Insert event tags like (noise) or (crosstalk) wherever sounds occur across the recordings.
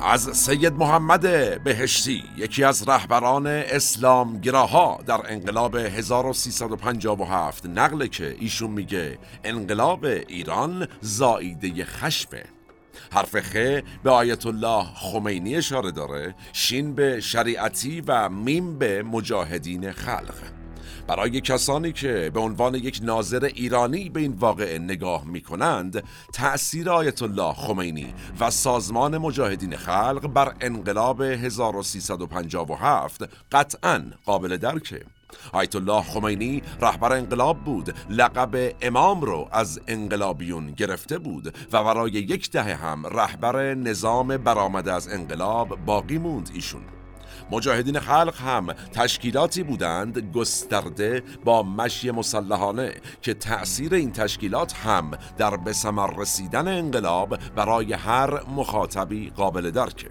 از سید محمد بهشتی یکی از رهبران اسلام گراها در انقلاب 1357 نقله که ایشون میگه انقلاب ایران زاییده خشمه. حرف خ به آیت الله خمینی اشاره داره شین به شریعتی و میم به مجاهدین خلق. برای کسانی که به عنوان یک ناظر ایرانی به این واقعه نگاه می کنند تأثیر آیت الله خمینی و سازمان مجاهدین خلق بر انقلاب 1357 قطعا قابل درکه. آیت الله خمینی رهبر انقلاب بود لقب امام رو از انقلابیون گرفته بود و برای یک دهه هم رهبر نظام برآمده از انقلاب باقی موند ایشون. مجاهدین خلق هم تشکیلاتی بودند گسترده با مشی مسلحانه که تأثیر این تشکیلات هم در به رسیدن انقلاب برای هر مخاطبی قابل درکه.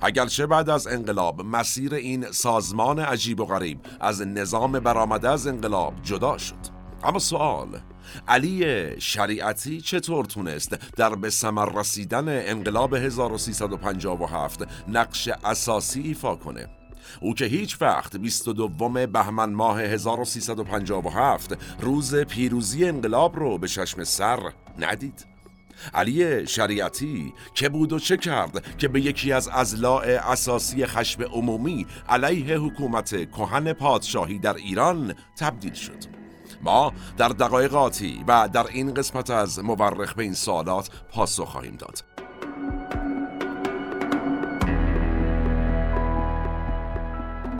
اگرچه بعد از انقلاب مسیر این سازمان عجیب و غریب از نظام برآمده از انقلاب جدا شد. اما سوال علی شریعتی چطور تونست در به ثمر رسیدن انقلاب 1357 نقش اساسی ایفا کنه؟ او که هیچ وقت 22 بهمن ماه 1357 روز پیروزی انقلاب رو به چشم سر ندید. علی شریعتی که بود و چه کرد که به یکی از ازلاع اساسی خشم عمومی علیه حکومت کهن پادشاهی در ایران تبدیل شد. ما در دقایق آتی و در این قسمت از مورخ به این سوالات پاسخ خواهیم داد.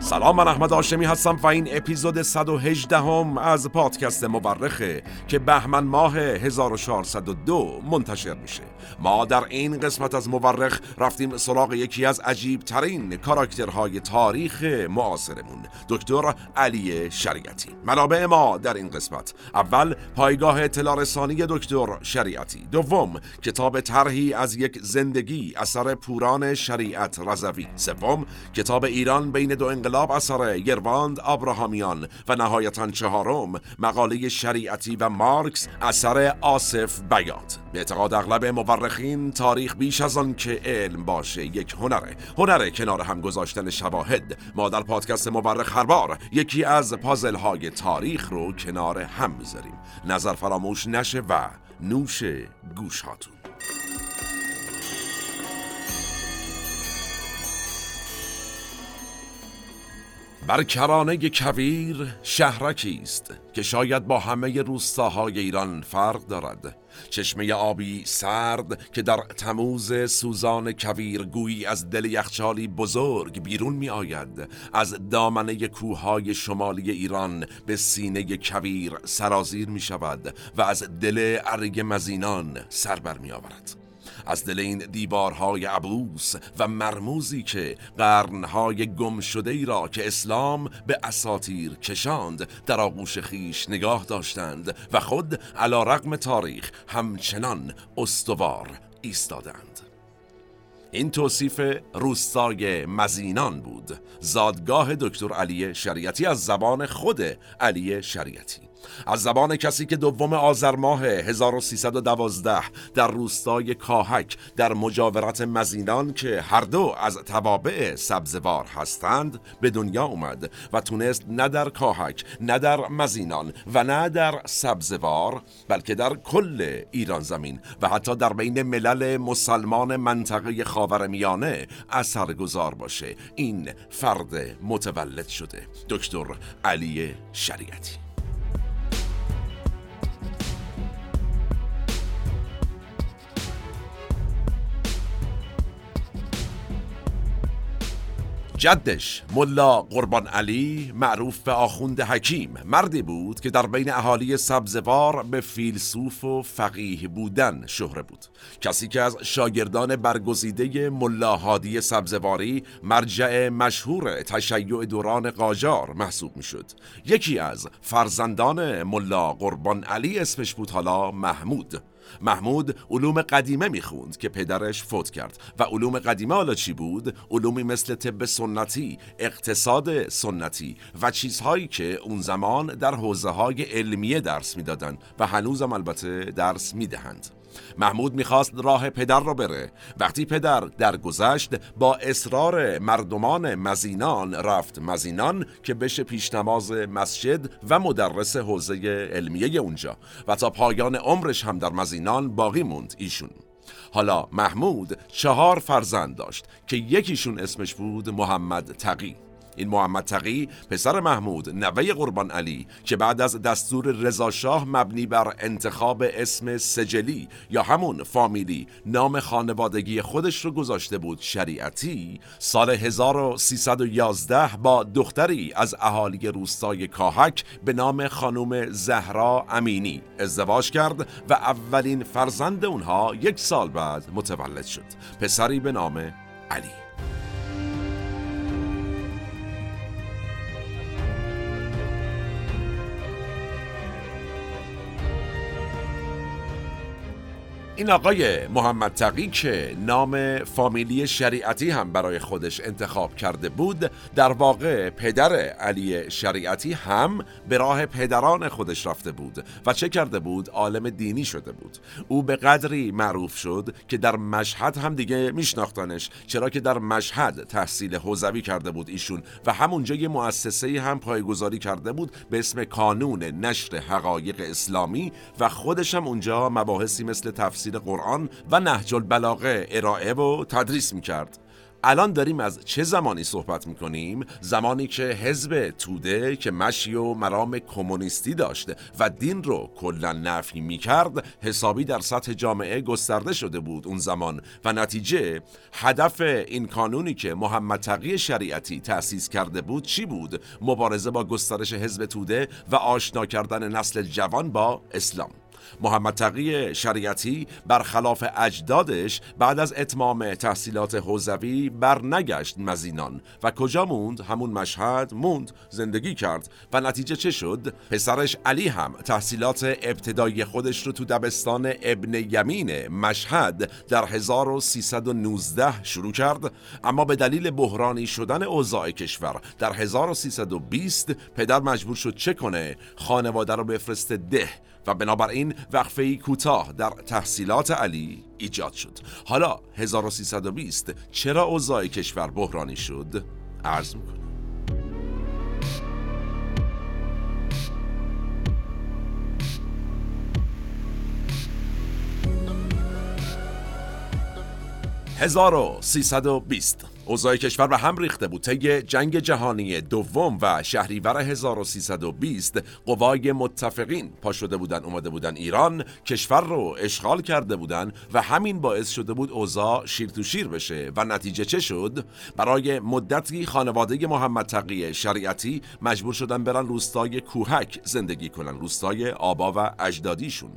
سلام من احمد آشمی هستم و این اپیزود 118 هم از پادکست مورخه که بهمن ماه 1402 منتشر میشه. ما در این قسمت از مورخ رفتیم سراغ یکی از عجیب ترین کاراکترهای تاریخ معاصرمون دکتر علی شریعتی. منابع ما در این قسمت اول پایگاه اطلاع دکتر شریعتی دوم کتاب طرحی از یک زندگی اثر پوران شریعت رضوی سوم کتاب ایران بین دو انقلاب اثر یرواند آبراهامیان و نهایتا چهارم مقاله شریعتی و مارکس اثر آصف بیات. به اعتقاد اغلب مورخین تاریخ بیش از آن که علم باشه یک هنره هنره کنار هم گذاشتن شواهد. ما در پادکست مورخ هر بار یکی از پازل های تاریخ رو کنار هم می‌ذاریم. نظر فراموش نشه و نوش گوش هاتون بر کرانه کویر شهرکی است که شاید با همه روستاهای ایران فرق دارد. چشمه آبی سرد که در تموز سوزان کویر گویی از دل یخچالی بزرگ بیرون می آید از دامنه کوههای شمالی ایران به سینه کویر سرازیر می شود و از دل ارگ مزینان سر بر می آورد از دل این دیوارهای عبوس و مرموزی که قرنهای گم شده ای را که اسلام به اساتیر کشاند در آغوش خیش نگاه داشتند و خود علا رقم تاریخ همچنان استوار ایستادند. این توصیف روستای مزینان بود. زادگاه دکتر علی شریعتی از زبان خود علی شریعتی. از زبان کسی که دوم آذر ماه 1312 در روستای کاهک در مجاورت مزینان که هر دو از توابع سبزوار هستند به دنیا اومد و تونست نه در کاهک نه در مزینان و نه در سبزوار بلکه در کل ایران زمین و حتی در بین ملل مسلمان منطقه خاورمیانه اثرگذار باشه. این فرد متولد شده. دکتر علی شریعتی. جدش ملا قربان علی معروف به آخوند حکیم. مردی بود که در بین اهالی سبزوار به فیلسوف و فقیه بودن شهره بود. کسی که از شاگردان برگزیده ملا هادی سبزواری مرجع مشهور تشیع دوران قاجار محسوب می شد یکی از فرزندان ملا قربان علی اسمش بود حالا محمود. محمود علوم قدیمه می‌خوند که پدرش فوت کرد و علوم قدیمه حالا چی بود؟ علومی مثل طب سنتی، اقتصاد سنتی و چیزهایی که اون زمان در حوزه های علمیه درس می‌دادند و هنوزم البته درس می‌دهند. محمود می‌خواست راه پدر را بره. وقتی پدر درگذشت با اصرار مردمان مزینان رفت. مزینان که بشه پیشنماز مسجد و مدرس حوزه علمیه اونجا. و تا پایان عمرش هم در مزینان باقی موند ایشون. حالا محمود چهار فرزند داشت که یکیشون اسمش بود محمد تقی. این محمد تقی پسر محمود نوه قربان علی که بعد از دستور رضاشاه مبنی بر انتخاب اسم سجلی یا همون فامیلی نام خانوادگی خودش رو گذاشته بود شریعتی سال 1311 با دختری از اهالی روستای کاهک به نام خانم زهرا امینی ازدواج کرد و اولین فرزند اونها یک سال بعد متولد شد. پسری به نام علی. این آقای محمد تقی که نام فامیلی شریعتی هم برای خودش انتخاب کرده بود در واقع پدر علی شریعتی هم به راه پدران خودش رفته بود و چه کرده بود؟ عالم دینی شده بود. او به قدری معروف شد که در مشهد هم دیگه میشناختنش چرا که در مشهد تحصیل حوزوی کرده بود ایشون و همونجا یه مؤسسه هم پایگذاری کرده بود به اسم کانون نشر حقایق اسلامی و خودش هم اونجا مباحثی مثل تفسیر قرآن و نهج البلاغه ارائه و تدریس می‌کرد الان داریم از چه زمانی صحبت می‌کنیم؟ زمانی که حزب توده که مشی و مرام کمونیستی داشت و دین رو کلا نفی می‌کرد حسابی در سطح جامعه گسترده شده بود اون زمان و نتیجه هدف این قانونی که محمد تقی شریعتی تأسیس کرده بود چی بود؟ مبارزه با گسترش حزب توده و آشنا کردن نسل جوان با اسلام محمد تقی شریعتی برخلاف اجدادش بعد از اتمام تحصیلات حوزوی برنگشت مزینان. و کجا موند؟ همون مشهد موند زندگی کرد. و نتیجه چه شد؟ پسرش علی هم تحصیلات ابتدایی خودش رو تو دبستان ابن یمین مشهد در 1319 شروع کرد. اما به دلیل بحرانی شدن اوضاع کشور در 1320 پدر مجبور شد چه کنه؟ خانواده رو بفرسته ده. و بنابراین وقفه کوتاه در تحصیلات علی ایجاد شد حالا 1320 چرا اوضاع کشور بحرانی شد؟ عرض می‌کنم 1320 اوضاع کشور به هم ریخته بود. طی جنگ جهانی دوم و شهریور 1320 قوای متفقین پا شده بودن اومده بودن ایران کشور رو اشغال کرده بودن و همین باعث شده بود اوضاع شیر تو شیر بشه. و نتیجه چه شد؟ برای مدتی خانواده محمد تقی شریعتی مجبور شدن برن روستای کوهک زندگی کنن روستای آبا و اجدادیشون.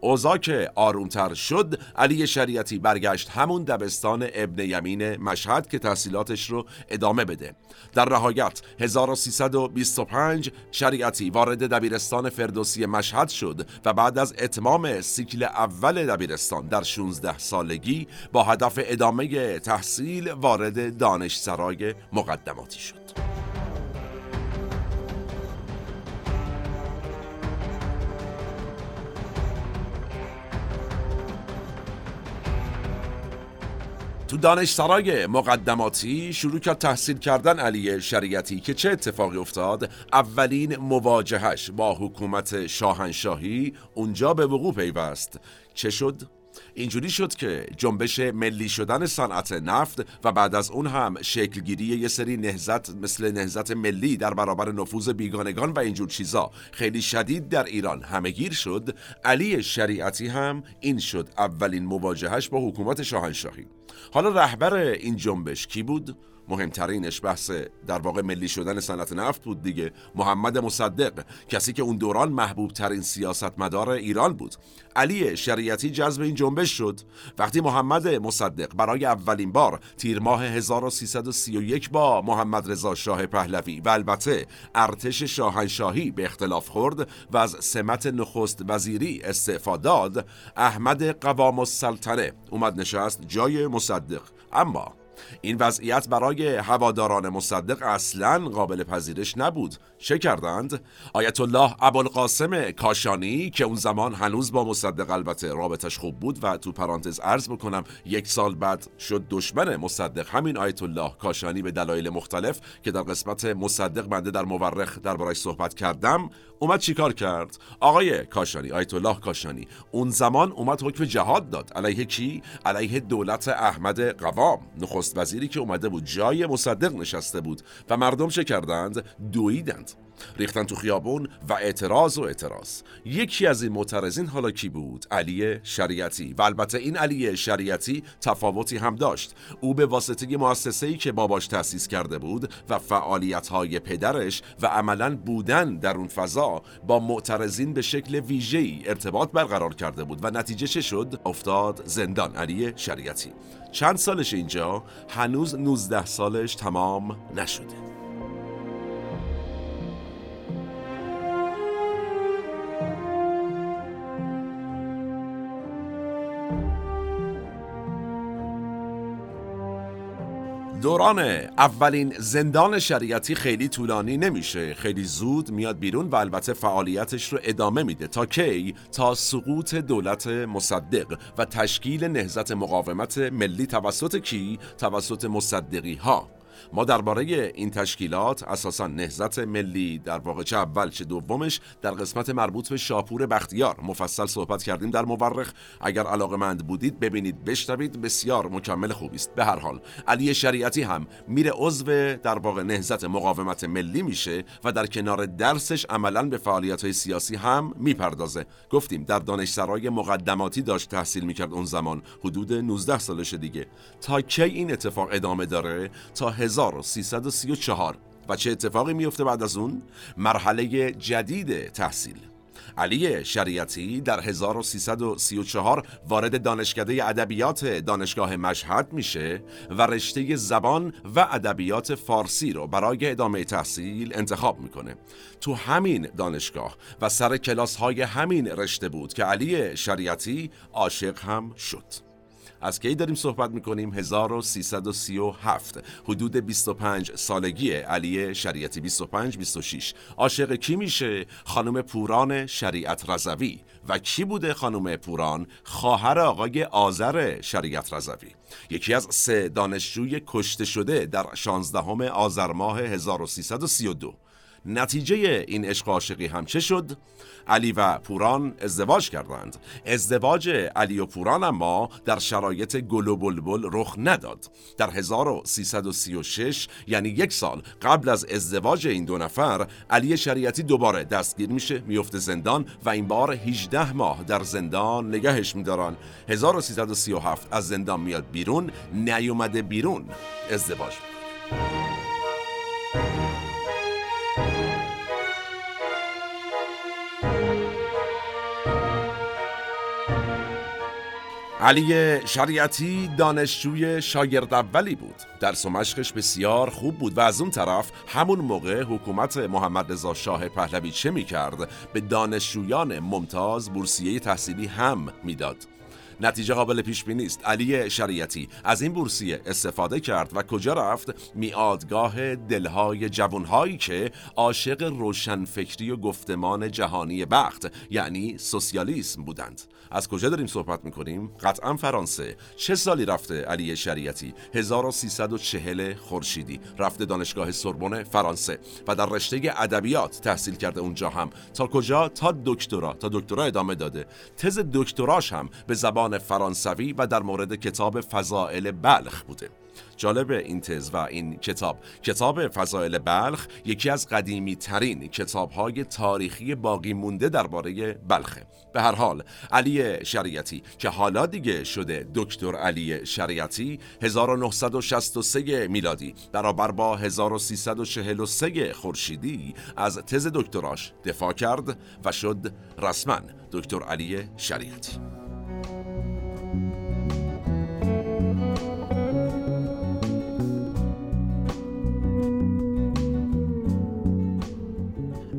اوضاع که آرومتر شد علی شریعتی برگشت همون دبستان ابن یمین مشهد که تحصیلاتش رو ادامه بده. در رهایت 1325 شریعتی وارد دبیرستان فردوسی مشهد شد و بعد از اتمام سیکل اول دبیرستان در 16 سالگی با هدف ادامه تحصیل وارد دانشسرای مقدماتی شد. تو دانشسرای مقدماتی شروع کرد تحصیل کردن علی شریعتی که چه اتفاقی افتاد؟ اولین مواجهش با حکومت شاهنشاهی اونجا به وقوع پیوست. چه شد؟ اینجوری شد که جنبش ملی شدن صنعت نفت و بعد از اون هم شکلگیری یه سری نهزت مثل نهزت ملی در برابر نفوذ بیگانگان و اینجور چیزا خیلی شدید در ایران همهگیر شد. علی شریعتی هم این شد اولین مواجهش با حکومت شاهنشاهی. حالا رهبر این جنبش کی بود؟ مهمترینش بحث در واقع ملی شدن صنعت نفت بود دیگه. محمد مصدق کسی که اون دوران محبوب ترین سیاستمدار ایران بود. علی شریعتی جذب این جنبش شد. وقتی محمد مصدق برای اولین بار تیر ماه 1331 با محمد رضا شاه پهلوی و البته ارتش شاهنشاهی به اختلاف خورد و از سمت نخست وزیری استعفا داد احمد قوام السلطنه. اومد نشست جای مصدق. اما این وضعیت برای هواداران مصدق اصلا قابل پذیرش نبود. چه کردند؟ آیت الله ابوالقاسم کاشانی که اون زمان هنوز با مصدق البته رابطش خوب بود و تو پرانتز عرض بکنم یک سال بعد شد دشمن مصدق. همین آیت الله کاشانی به دلایل مختلف که در قسمت مصدق بنده در مورخ دربارش صحبت کردم اومد چیکار کرد؟ آقای کاشانی آیت الله کاشانی اون زمان اومد حکم جهاد داد. علیه کی؟ علیه دولت احمد قوام. نخست وزیری که اومده بود جای مصدق نشسته بود و مردم چه کردند؟ دویدند. ریختن تو خیابون و اعتراض و اعتراض. یکی از این معترضین حالا کی بود؟ علی شریعتی. و البته این علی شریعتی تفاوتی هم داشت. او به واسطه مؤسسه ای که باباش تأسیس کرده بود و فعالیت های پدرش و عملا بودن در اون فضا با معترضین به شکل ویژه‌ای ارتباط برقرار کرده بود. و نتیجه چه شد؟ افتاد زندان. علی شریعتی. چند سالش اینجا؟ هنوز 19 سالش تمام نشده. دوران اولین زندان شریعتی خیلی طولانی نمیشه. خیلی زود میاد بیرون و البته فعالیتش رو ادامه میده. تا کی؟ تا سقوط دولت مصدق و تشکیل نهزت مقاومت ملی توسط کی؟ توسط مصدقی ها ما درباره این تشکیلات اساسا نهزت ملی در واقع چه اول چه دومش در قسمت مربوط به شاپور بختیار مفصل صحبت کردیم در مورخ. اگر علاقه مند بودید ببینید بشنوید بسیار مکمل خوبی است. به هر حال علی شریعتی هم میره عضو در واقع نهزت مقاومت ملی میشه و در کنار درسش عملا به فعالیت های سیاسی هم می‌پردازه. گفتیم در دانشسرای مقدماتی داشت تحصیل می‌کرد اون زمان حدود 19 سالش دیگه. تا کی این اتفاق ادامه داره؟ تا 1334 و چه اتفاقی میفته بعد از اون؟ مرحله جدید تحصیل. علی شریعتی در 1334 وارد دانشکده ادبیات دانشگاه مشهد میشه و رشته زبان و ادبیات فارسی رو برای ادامه تحصیل انتخاب می‌کنه. تو همین دانشگاه و سر کلاس های همین رشته بود که علی شریعتی عاشق هم شد. از کی داریم صحبت می‌کنیم؟ 1337 حدود 25 سالگی علی شریعتی 25 26 عاشق کی میشه؟ خانم پوران شریعت رضوی. و کی بوده خانم پوران؟ خواهر آقای آذر شریعت رضوی. یکی از سه دانشجوی کشته شده در 16 آذر ماه 1332 نتیجه این عشق عاشقی هم چه شد؟ علی و پوران ازدواج کردند. ازدواج علی و پوران اما در شرایط گل و بلبل رخ نداد. در 1336 یعنی یک سال قبل از ازدواج این دو نفر علی شریعتی دوباره دستگیر میشه میفته زندان و این بار 18 ماه در زندان نگهش میدارن. 1337 از زندان میاد بیرون نیومده بیرون. ازدواج. علی شریعتی دانشجوی شاگرد اولی بود. درس و مشقش بسیار خوب بود و از اون طرف همون موقع حکومت محمد رضا شاه پهلوی چه می‌کرد؟ به دانشجویان ممتاز بورسیه تحصیلی هم می‌داد. نتیجه قابل پیش بینی است. علی شریعتی از این بورسیه استفاده کرد و کجا رفت؟ میادگاه دلهای جوانهایی که عاشق روشنفکری و گفتمان جهانی بخت یعنی سوسیالیسم بودند. از کجا داریم صحبت می‌کنیم؟ قطعا فرانسه. چه سالی رفته علی شریعتی؟ 1340 خورشیدی. رفته دانشگاه سوربن فرانسه. و در رشته ادبیات تحصیل کرده اونجا هم. تا کجا؟ تا دکترا. تا دکترا ادامه داده. تز دکتراش هم به زبان فرانسوی و در مورد کتاب فضائل بلخ بوده. جالب این تز و این کتاب. کتاب فضائل بلخ یکی از قدیمی ترین کتاب های تاریخی باقی مونده درباره بلخه. به هر حال علی شریعتی که حالا دیگه شده دکتر علی شریعتی 1963 میلادی برابر با 1343 خورشیدی از تز دکتراش دفاع کرد و شد رسما دکتر علی شریعتی.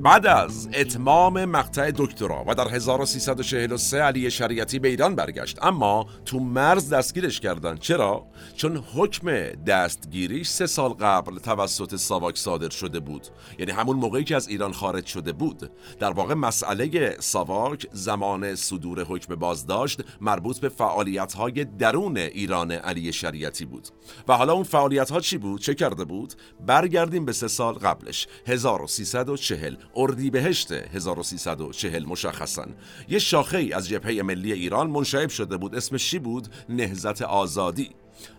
بعد از اتمام مقطع دکترا و در 1343 علی شریعتی به ایران برگشت. اما تو مرز دستگیرش کردن. چرا؟ چون حکم دستگیریش سه سال قبل توسط ساواک صادر شده بود. یعنی همون موقعی که از ایران خارج شده بود. در واقع مسئله ساواک زمان صدور حکم بازداشت مربوط به فعالیت های درون ایران علی شریعتی بود. و حالا اون فعالیت ها چی بود؟ چه کرده بود؟ برگردیم به سه سال قبلش. 1340 اردیبهشت 1340 مشخصا. یه شاخه ای از جبهه ملی ایران منشعب شده بود. اسمش چی بود؟ نهزت آزادی.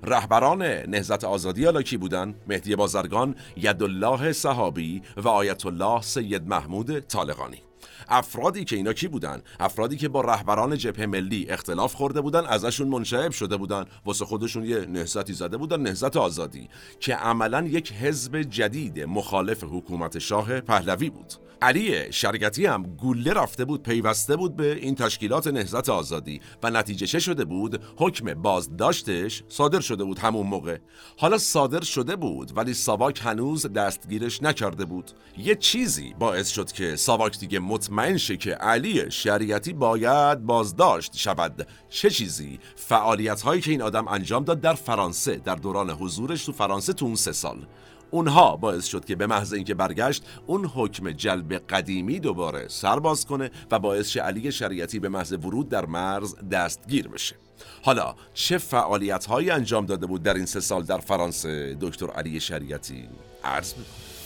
رهبران نهزت آزادی حالا کی بودن؟ مهدی بازرگان، یدالله صحابی و آیت الله سید محمود طالقانی. افرادی که اینا کی بودن؟ افرادی که با رهبران جبهه ملی اختلاف خورده بودن ازشون منشعب شده بودن واسه خودشون یه نهضتی زده بودن نهضت آزادی که عملا یک حزب جدید مخالف حکومت شاه پهلوی بود. علی شرکتی هم گوله رفته بود پیوسته بود به این تشکیلات نهضت آزادی و نتیجه شده بود؟ حکم بازداشتش صادر شده بود همون موقع. حالا صادر شده بود ولی ساواک هنوز دستگیرش نکرده بود. یه چیزی باعث شد که ساواک دیگه مطمئن شه که علی شریعتی باید بازداشت شود. چه چیزی؟ فعالیت هایی که این آدم انجام داد در فرانسه در دوران حضورش تو فرانسه تو اون سه سال. اونها باعث شد که به محض اینکه برگشت اون حکم جلب قدیمی دوباره سرباز کنه و باعث شه علی شریعتی به محض ورود در مرز دستگیر بشه. حالا چه فعالیت هایی انجام داده بود در این سه سال در فرانسه؟ دکتر علی شریعتی عرض می‌کنم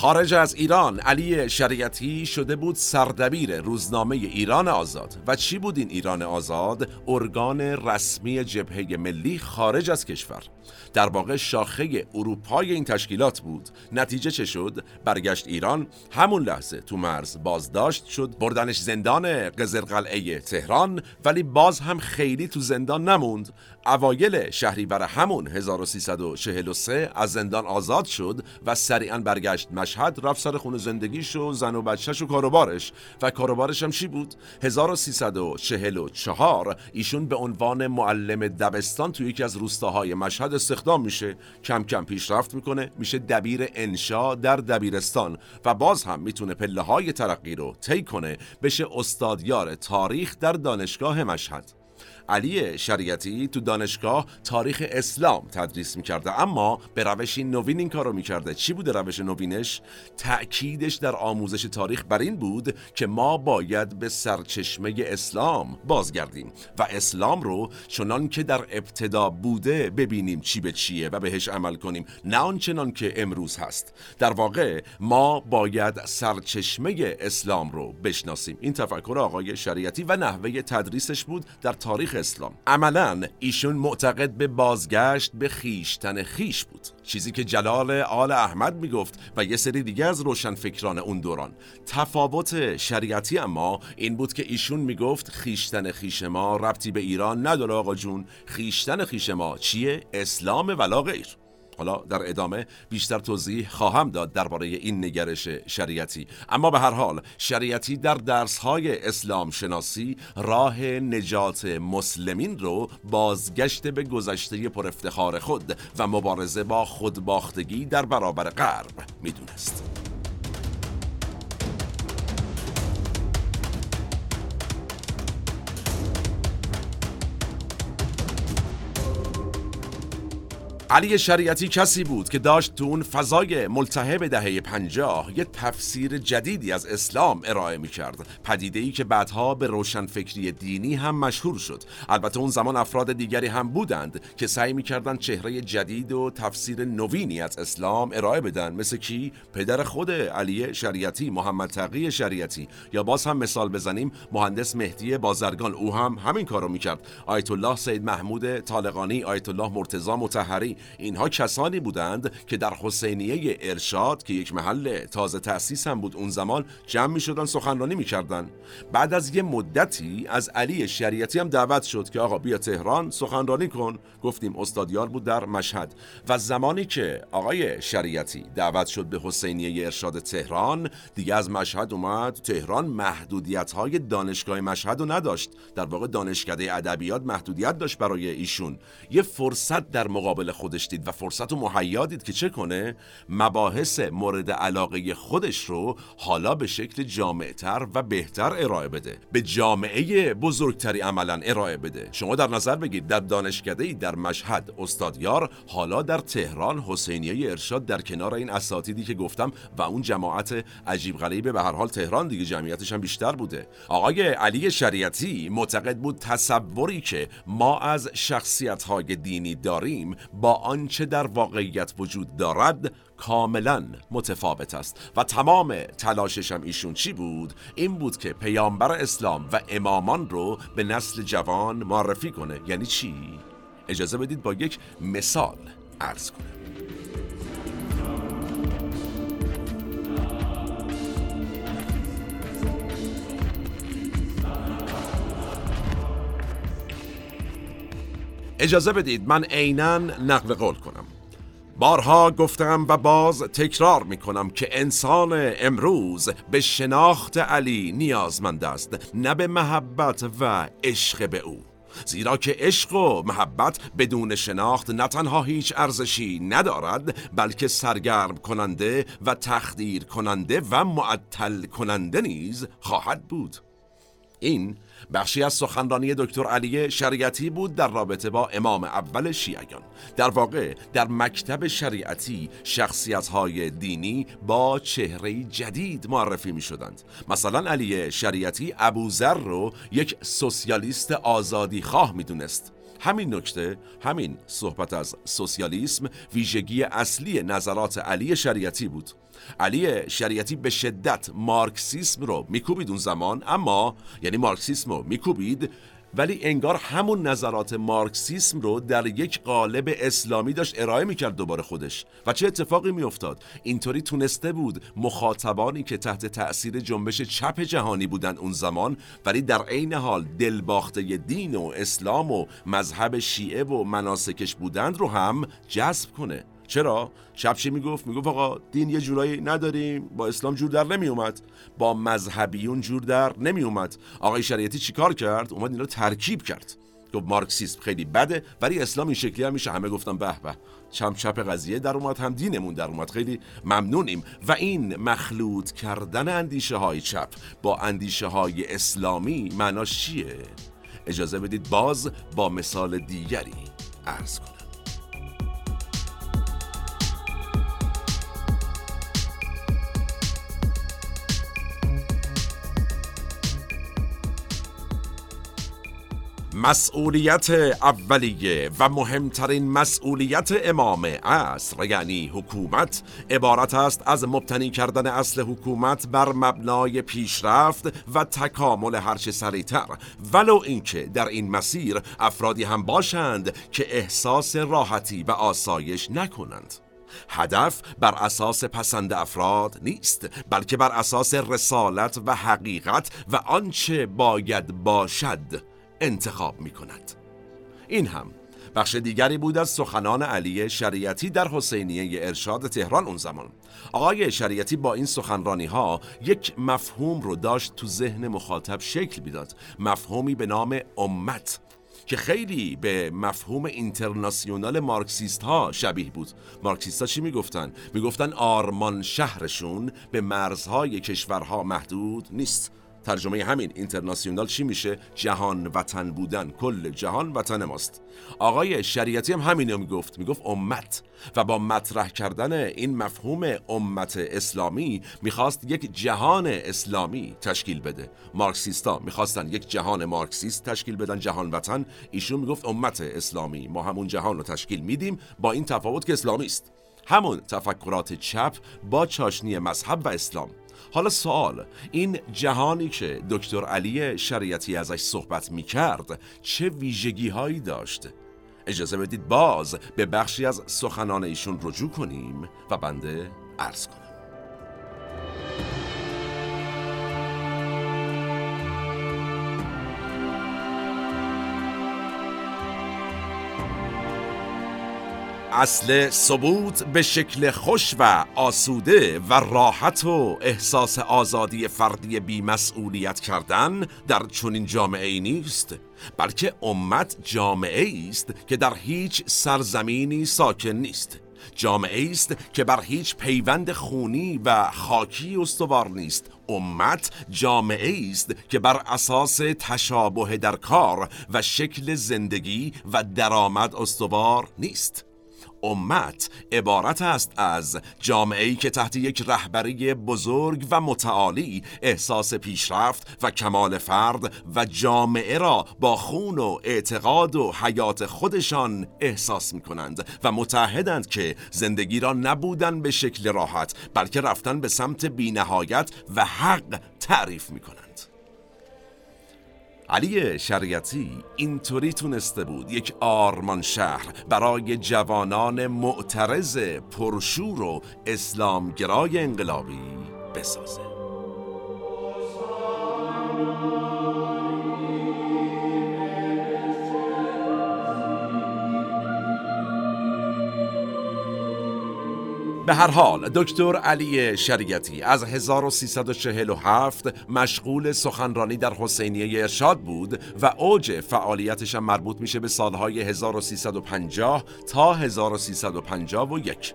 خارج از ایران علی شریعتی شده بود سردبیر روزنامه ایران آزاد. و چی بود این ایران آزاد؟ ارگان رسمی جبهه ملی خارج از کشور. در واقع شاخه اروپای این تشکیلات بود. نتیجه چه شد؟ برگشت ایران. همون لحظه تو مرز بازداشت شد. بردنش زندان قزرقلعه تهران. ولی باز هم خیلی تو زندان نموند. اوایل شهریور همون 1343 از زندان آزاد شد و سریعا برگشت مشهد رفت سر خونه زندگیش و زن و بچهش و کاروبارش. و کاروبارش هم چی بود؟ 1344 ایشون به عنوان معلم دبستان توی یکی از روستاهای مشهد استخدام میشه. کم کم پیشرفت می‌کنه میشه دبیر انشا در دبیرستان و باز هم می‌تونه پله های ترقی رو طی کنه. بشه استادیار تاریخ در دانشگاه مشهد. علی شریعتی تو دانشگاه تاریخ اسلام تدریس می‌کرده. اما به روشی نوین این کارو می‌کرده. چی بوده روش نوینش؟ تأکیدش در آموزش تاریخ بر این بود که ما باید به سرچشمه اسلام بازگردیم و اسلام رو چنان که در ابتدا بوده ببینیم چی به چیه و بهش عمل کنیم نه آنچنان که امروز هست. در واقع ما باید سرچشمه اسلام رو بشناسیم. این تفکر آقای شریعتی و نحوه تدریسش بود در تاریخ اسلام. عملا ایشون معتقد به بازگشت به خیشتن خیش بود. چیزی که جلال آل احمد می‌گفت و یه سری دیگه از روشنفکران اون دوران. تفاوت شریعتی اما این بود که ایشون می‌گفت خیشتن خیش ما ربطی به ایران نداره آقا جون. خیشتن خیش ما چیه؟ اسلام ولا غیر. حالا در ادامه بیشتر توضیح خواهم داد درباره این نگرش شریعتی اما به هر حال شریعتی در درسهای اسلام شناسی راه نجات مسلمین رو بازگشت به گذشته پر افتخار خود و مبارزه با خودباختگی در برابر غرب می‌دونست. علی شریعتی کسی بود که داشت تو اون فضای ملتهب دهه پنجاه یه تفسیر جدیدی از اسلام ارائه می کرد پدیده ای که بعدها به روشنفکری دینی هم مشهور شد. البته اون زمان افراد دیگری هم بودند که سعی می کردن چهره جدید و تفسیر نوینی از اسلام ارائه بدن. مثل کی؟ پدر خود علی شریعتی محمد تقی شریعتی. یا باز هم مثال بزنیم مهندس مهدی بازرگان. او هم همین کارو می‌کرد. آیت الله سید محمود طالقانی آیت الله مرتضی متحری اینها کسانی بودند که در حسینیه ارشاد که یک محل تازه تأسیس هم بود اون زمان جمع می شدن سخنرانی می‌کردن. بعد از یه مدتی از علی شریعتی هم دعوت شد که آقا بیا تهران سخنرانی کن. گفتیم استادیار بود در مشهد. و زمانی که آقای شریعتی دعوت شد به حسینیه ارشاد تهران دیگه از مشهد اومد. تهران محدودیت های دانشگاه مشهد رو نداشت. در واقع دانشکده ادبیات محدودیت داشت برای ایشون. یه فرصت در مقابل خودش دید و فرصت رو مهیا دید که چه کنه؟ مباحث مورد علاقه خودش رو حالا به شکل جامعتر و بهتر ارائه بده. به جامعه بزرگتری عملا ارائه بده. شما در نظر بگید در دانشکده در مشهد استادیار حالا در تهران حسینیه ارشاد در کنار این اساتیدی که گفتم و اون جماعت عجیب غریبه به هر حال تهران دیگه جمعیتش هم بیشتر بوده. آقای علی شریعتی معتقد بود تصوری که ما از شخصیت های دینی داریم با آنچه در واقعیت وجود دارد کاملا متفاوت است. و تمام تلاشش هم ایشون چی بود؟ این بود که پیامبر اسلام و امامان رو به نسل جوان معرفی کنه. یعنی چی؟ اجازه بدید با یک مثال عرض کنم. اجازه بدید من عینا نقل قول کنم. بارها گفتم و باز تکرار می کنم که انسان امروز به شناخت علی نیازمند است نه به محبت و عشق به او. زیرا که عشق و محبت بدون شناخت نه تنها هیچ ارزشی ندارد بلکه سرگرم کننده و تخدیر کننده و معطل کننده نیز خواهد بود. این بخشی از سخنرانی دکتر علی شریعتی بود در رابطه با امام اول شیعیان. در واقع در مکتب شریعتی شخصیت های دینی با چهره جدید معرفی می شدند مثلا علی شریعتی ابوذر رو یک سوسیالیست آزادی خواه می دونست همین نکته همین صحبت از سوسیالیسم ویژگی اصلی نظرات علی شریعتی بود. علی شریعتی به شدت مارکسیسم رو میکوبید اون زمان اما یعنی مارکسیسم رو میکوبید ولی انگار همون نظرات مارکسیسم رو در یک قالب اسلامی داشت ارائه می‌کرد دوباره خودش. و چه اتفاقی میافتاد؟ اینطوری تونسته بود مخاطبانی که تحت تأثیر جنبش چپ جهانی بودن اون زمان ولی در عین حال دلباخته دین و اسلام و مذهب شیعه و مناسکش بودند رو هم جذب کنه. چرا؟ چپچی می‌گفت می‌گفت آقا دین یه جورایی نداریم با اسلام جور در نمی اومد با مذهبیون جور در نمی اومد آقای شریعتی چیکار کرد؟ اومد این رو ترکیب کرد. گفت مارکسیسم خیلی بده ولی اسلام این شکلی هم میشه. همه گفتم به به چم چپ قضیه در اومد هم دینمون در اومد. خیلی ممنونیم. و این مخلوط کردن اندیشه های چپ با اندیشه های اسلامی معناش چیه؟ اجازه بدید باز با مثال دیگری عرض کنم. مسئولیت اولیه و مهمترین مسئولیت امام عصر یعنی حکومت. عبارت است از مبتنی کردن اصل حکومت بر مبنای پیشرفت و تکامل هرچه سریعتر. ولو اینکه در این مسیر افرادی هم باشند که احساس راحتی و آسایش نکنند. هدف بر اساس پسند افراد نیست بلکه بر اساس رسالت و حقیقت و آنچه باید باشد. انتخاب می کند این هم بخش دیگری بود از سخنان علی شریعتی در حسینیه ارشاد تهران اون زمان. آقای شریعتی با این سخنرانی ها یک مفهوم رو داشت تو ذهن مخاطب شکل می‌داد. مفهومی به نام امت که خیلی به مفهوم اینترناسیونال مارکسیست ها شبیه بود. مارکسیست ها چی می‌گفتن؟ می‌گفتن آرمان شهرشون به مرزهای کشورها محدود نیست. ترجمه همین اینترناسیونال چی میشه؟ جهان وطن بودن کل جهان وطن ماست. آقای شریعتی هم همینو می‌گفت می‌گفت امت. و با مطرح کردن این مفهوم امت اسلامی می‌خواست یک جهان اسلامی تشکیل بده. مارکسیستا می‌خواستن یک جهان مارکسیست تشکیل بدن جهان وطن. ایشون می‌گفت امت اسلامی. ما همون جهان رو تشکیل میدیم با این تفاوت که اسلامی است. همون تفکرات چپ با چاشنی مذهب و اسلام. حالا سوال این جهانی که دکتر علی شریعتی ازش صحبت می کرد چه ویژگی هایی داشت؟ اجازه بدید باز به بخشی از سخنان ایشون رجوع کنیم و بنده عرض کنم اصل ثبوت به شکل خوش و آسوده و راحت و احساس آزادی فردی بیمسئولیت کردن در چنین جامعه ای نیست بلکه امت جامعه است که در هیچ سرزمینی ساکن نیست. جامعه است که بر هیچ پیوند خونی و خاکی استوار نیست. امت جامعه است که بر اساس تشابه در کار و شکل زندگی و درآمد استوار نیست. امت عبارت است از جامعه‌ای که تحت یک رهبری بزرگ و متعالی احساس پیشرفت و کمال فرد و جامعه را با خون و اعتقاد و حیات خودشان احساس می کنند و متحدند که زندگی را نبودن به شکل راحت بلکه رفتن به سمت بینهایت و حق تعریف می کنند علی شریعتی اینطوری تونسته بود. یک آرمان شهر برای جوانان معترض پرشور و اسلامگرای انقلابی بسازه. به هر حال دکتر علی شریعتی از 1347 مشغول سخنرانی در حسینیه ارشاد بود و اوج فعالیتش هم مربوط میشه به سالهای 1350 تا 1351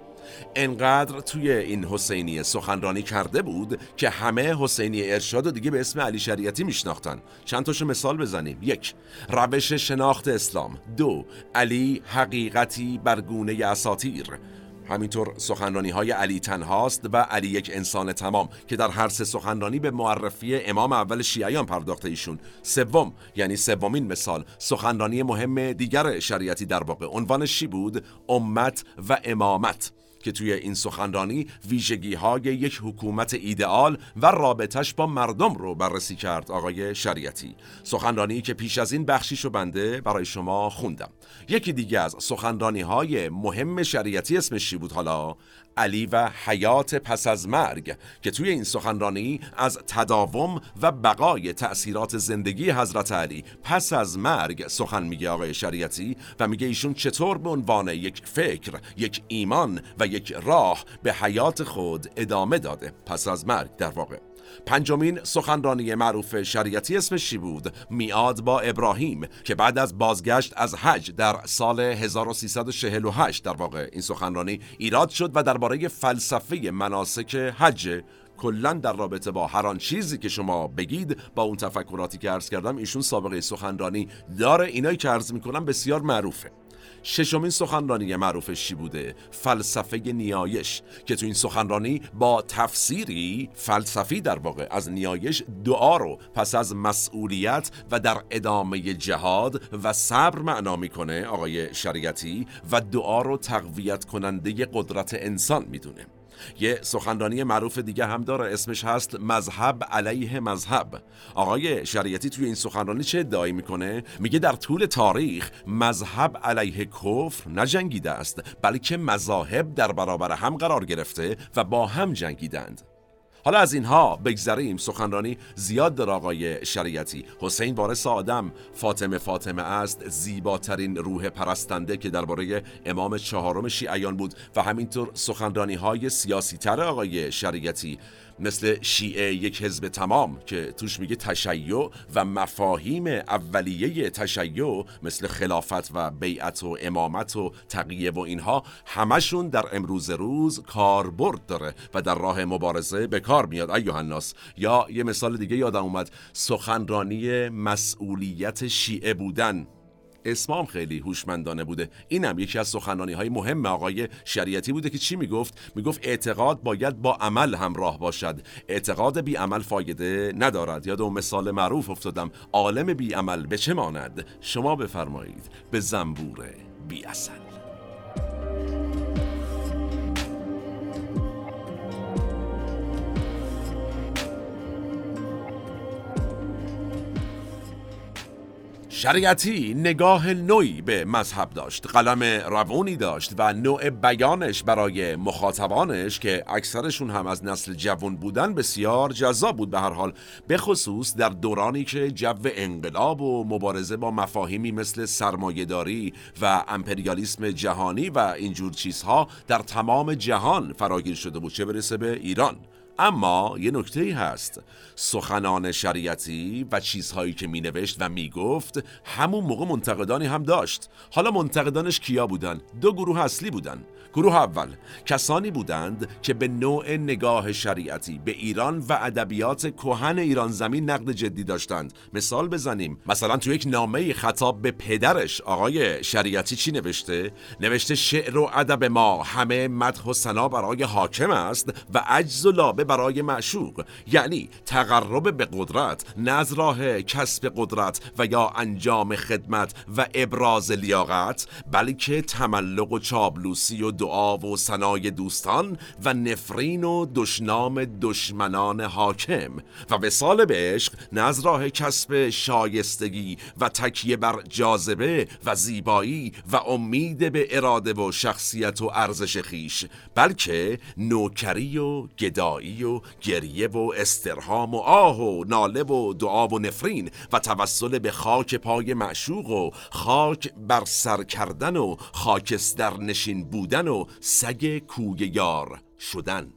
انقدر توی این حسینی سخنرانی کرده بود که همه حسینی ارشاد و دیگه به اسم علی شریعتی میشناختن. چند تاشو مثال بزنیم. یک روش شناخت اسلام. دو علی حقیقتی بر گونه اساتیر همینطور سخنرانی های علی تنهاست و علی یک انسان تمام که در هر سه سخنرانی به معرفی امام اول شیعیان پرداخته ایشون. سوم یعنی سومین مثال سخنرانی مهم دیگر شریعتی در واقع. عنوانش چی بود؟ امت و امامت. که توی این سخنرانی ویژگی های یک حکومت ایدئال و رابطش با مردم رو بررسی کرد آقای شریعتی. سخنرانی که پیش از این بخشیشو بنده برای شما خوندم. یکی دیگه از سخنرانی های مهم شریعتی اسمش چی بود حالا؟ علی و حیات پس از مرگ که توی این سخنرانی از تداوم و بقای تأثیرات زندگی حضرت علی پس از مرگ سخن میگه آقای شریعتی و میگه ایشون چطور به عنوان یک فکر، یک ایمان و یک راه به حیات خود ادامه داده پس از مرگ در واقع. پنجمین سخنرانی معروف شریعتی اسمش چی بود؟ میاد با ابراهیم که بعد از بازگشت از حج در سال 1348 در واقع این سخنرانی ایراد شد و درباره فلسفه مناسک حج کلا در رابطه با هر آن چیزی که شما بگید با اون تفکراتی که عرض کردم ایشون سابقه سخنرانی داره اینایی که عرض می‌کنم بسیار معروفه ششمین سخنرانی معروفش چی بوده فلسفه نیایش که تو این سخنرانی با تفسیری فلسفی در واقع از نیایش دعا رو پس از مسئولیت و در ادامه جهاد و صبر معنا می‌کنه آقای شریعتی و دعا رو تقویت کننده قدرت انسان می‌دونه. یه سخنرانی معروف دیگه هم داره اسمش هست مذهب علیه مذهب. آقای شریعتی توی این سخنرانی چه ادعایی می‌کنه؟ میگه در طول تاریخ مذهب علیه کفر نجنگیده است بلکه مذاهب در برابر هم قرار گرفته و با هم جنگیدند. حالا از اینها بگذریم. سخنرانی زیاد در آقای شریعتی. حسین وارث آدم. فاطمه فاطمه است. زیباترین روح پرستنده که درباره امام چهارم شیعیان بود. و همینطور سخنرانی های سیاسی تر آقای شریعتی. مثل شیعه یک حزب تمام که توش میگه تشیع و مفاهیم اولیه تشیع مثل خلافت و بیعت و امامت و تقیه و اینها همشون در امروز روز کاربرد داره و در راه مبارزه به کار میاد. ایوه الناس یا یه مثال دیگه یادم اومد سخنرانی مسئولیت شیعه بودن. اسمام خیلی هوشمندانه بوده. اینم یکی از سخنرانی های مهم آقای شریعتی بوده که چی می‌گفت؟ می‌گفت اعتقاد باید با عمل همراه باشد. اعتقاد بی عمل فایده ندارد. یاد اون مثال معروف افتادم. عالم بی عمل به چه ماند؟ شما بفرمایید. به زنبور بی اصل شریعتی نگاه نوعی به مذهب داشت قلم روونی داشت و نوع بیانش برای مخاطبانش که اکثرشون هم از نسل جوان بودن بسیار جذاب بود به هر حال به خصوص در دورانی که جو انقلاب و مبارزه با مفاهیمی مثل سرمایهداری و امپریالیسم جهانی و اینجور چیزها در تمام جهان فراگیر شده بود چه برسه به ایران. اما یه نکته ای هست. سخنان شریعتی و چیزهایی که می نوشت و می گفت همون موقع منتقدانی هم داشت. حالا منتقدانش کیا بودن؟ دو گروه اصلی بودن. گروه اول کسانی بودند که به نوع نگاه شریعتی به ایران و ادبیات کهن ایران زمین نقد جدی داشتند. مثال بزنیم. مثلا تو یک نامه خطاب به پدرش آقای شریعتی چی نوشته؟ نوشته شعر و ادب ما همه مدح و ثنا برای حاکم است و عجز و لابه برای معشوق یعنی تقرب به قدرت نه کسب قدرت و یا انجام خدمت و ابراز لیاقت بلکه تملق و چابلوسی و دعا و سنای دوستان و نفرین و دشنام دشمنان حاکم. و سال به عشق نه کسب شایستگی و تکیه بر جاذبه و زیبایی و امید به اراده و شخصیت و ارزش خیش بلکه نوکری و گدایی. و گریه و استرهام و آه و ناله و دعا و نفرین و توسل به خاک پای معشوق و خاک بر سر کردن و خاکستر نشین بودن و سگ کوی یار شدن.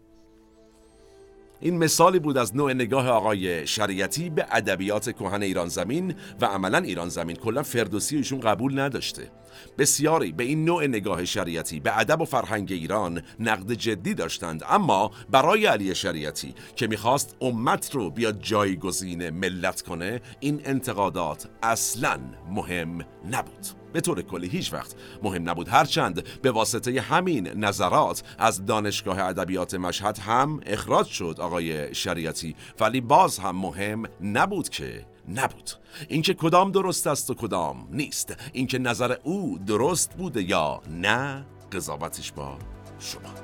این مثالی بود از نوع نگاه آقای شریعتی به ادبیات کهن ایران زمین و عملا ایران زمین. کلا فردوسی ایشون قبول نداشته. بسیاری به این نوع نگاه شریعتی به ادب و فرهنگ ایران نقد جدی داشتند. اما برای علی شریعتی که می‌خواست امت رو بیاد جایگزین ملت کنه این انتقادات اصلا مهم نبود. به طور کلی هیچ وقت. مهم نبود هرچند به واسطه همین نظرات از دانشگاه ادبیات مشهد هم اخراج شد آقای شریعتی. ولی باز هم مهم نبود که نبود. اینکه کدام درست است و کدام نیست. اینکه نظر او درست بوده یا نه قضاوتش با شما.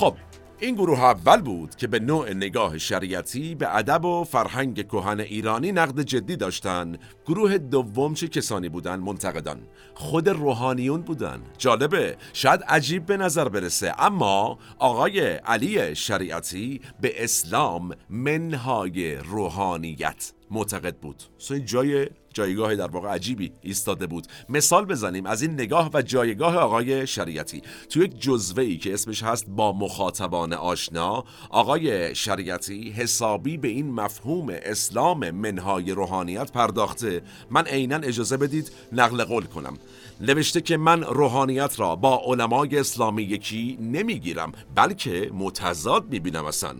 خب این گروه اول بود که به نوع نگاه شریعتی به ادب و فرهنگ کهن ایرانی نقد جدی داشتند گروه دوم چه کسانی بودن؟ منتقدان. خود روحانیون بودن. جالبه شاید عجیب به نظر برسه. اما آقای علی شریعتی به اسلام منهای روحانیت. معتقد بود. این جای جایگاه در واقع عجیبی ایستاده بود. مثال بزنیم از این نگاه و جایگاه آقای شریعتی. تو یک جزوه ای که اسمش هست با مخاطبان آشنا آقای شریعتی حسابی به این مفهوم اسلام منهای روحانیت پرداخته. من عینا اجازه بدید نقل قول کنم. نوشته که من روحانیت را با علمای اسلامی یکی نمی‌گیرم بلکه متضاد می‌بینم اصلا.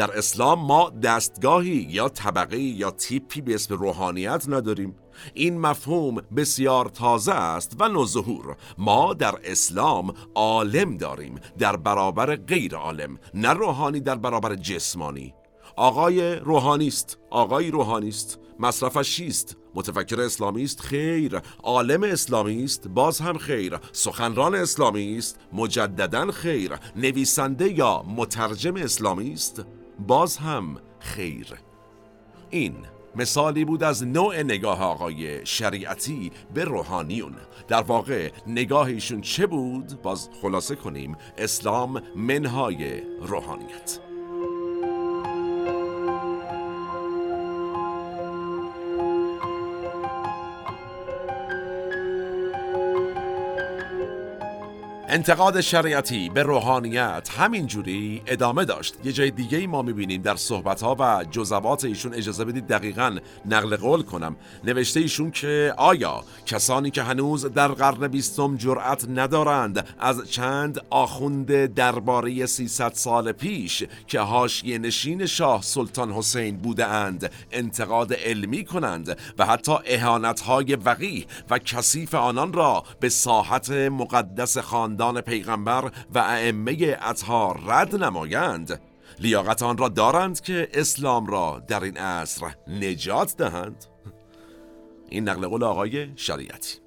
در اسلام ما دستگاهی یا طبقه یا تیپی به اسم روحانیت نداریم. این مفهوم بسیار تازه است و نوظهور ما در اسلام عالم داریم در برابر غیر عالم نه روحانی در برابر جسمانی. آقای روحانی است آقای روحانی است مصرفش چیست؟ متفکر اسلامی است خیر عالم اسلامی است باز هم خیر سخنران اسلامی است مجددا خیر نویسنده یا مترجم اسلامی است باز هم خیر. این مثالی بود از نوع نگاه آقای شریعتی به روحانیون. در واقع نگاهشون چه بود؟ باز خلاصه کنیم. اسلام منهای روحانیت. انتقاد شریعتی به روحانیت همینجوری ادامه داشت. یه جای دیگه ای ما می‌بینیم در صحبت ها و جزوات ایشون اجازه بدید دقیقا نقل قول کنم. نوشته ایشون که آیا کسانی که هنوز در قرن بیستم جرأت ندارند از چند آخوند درباره 300 سال پیش که حاشیه نشین شاه سلطان حسین بوده اند انتقاد علمی کنند و حتی اهانت های و کثیف آنان را به ساحت مقدس خاندان خاندان پیغمبر و ائمه اطهار رد نمایند. لیاقت آن را دارند که اسلام را در این عصر نجات دهند. این نقل قول آقای شریعتی.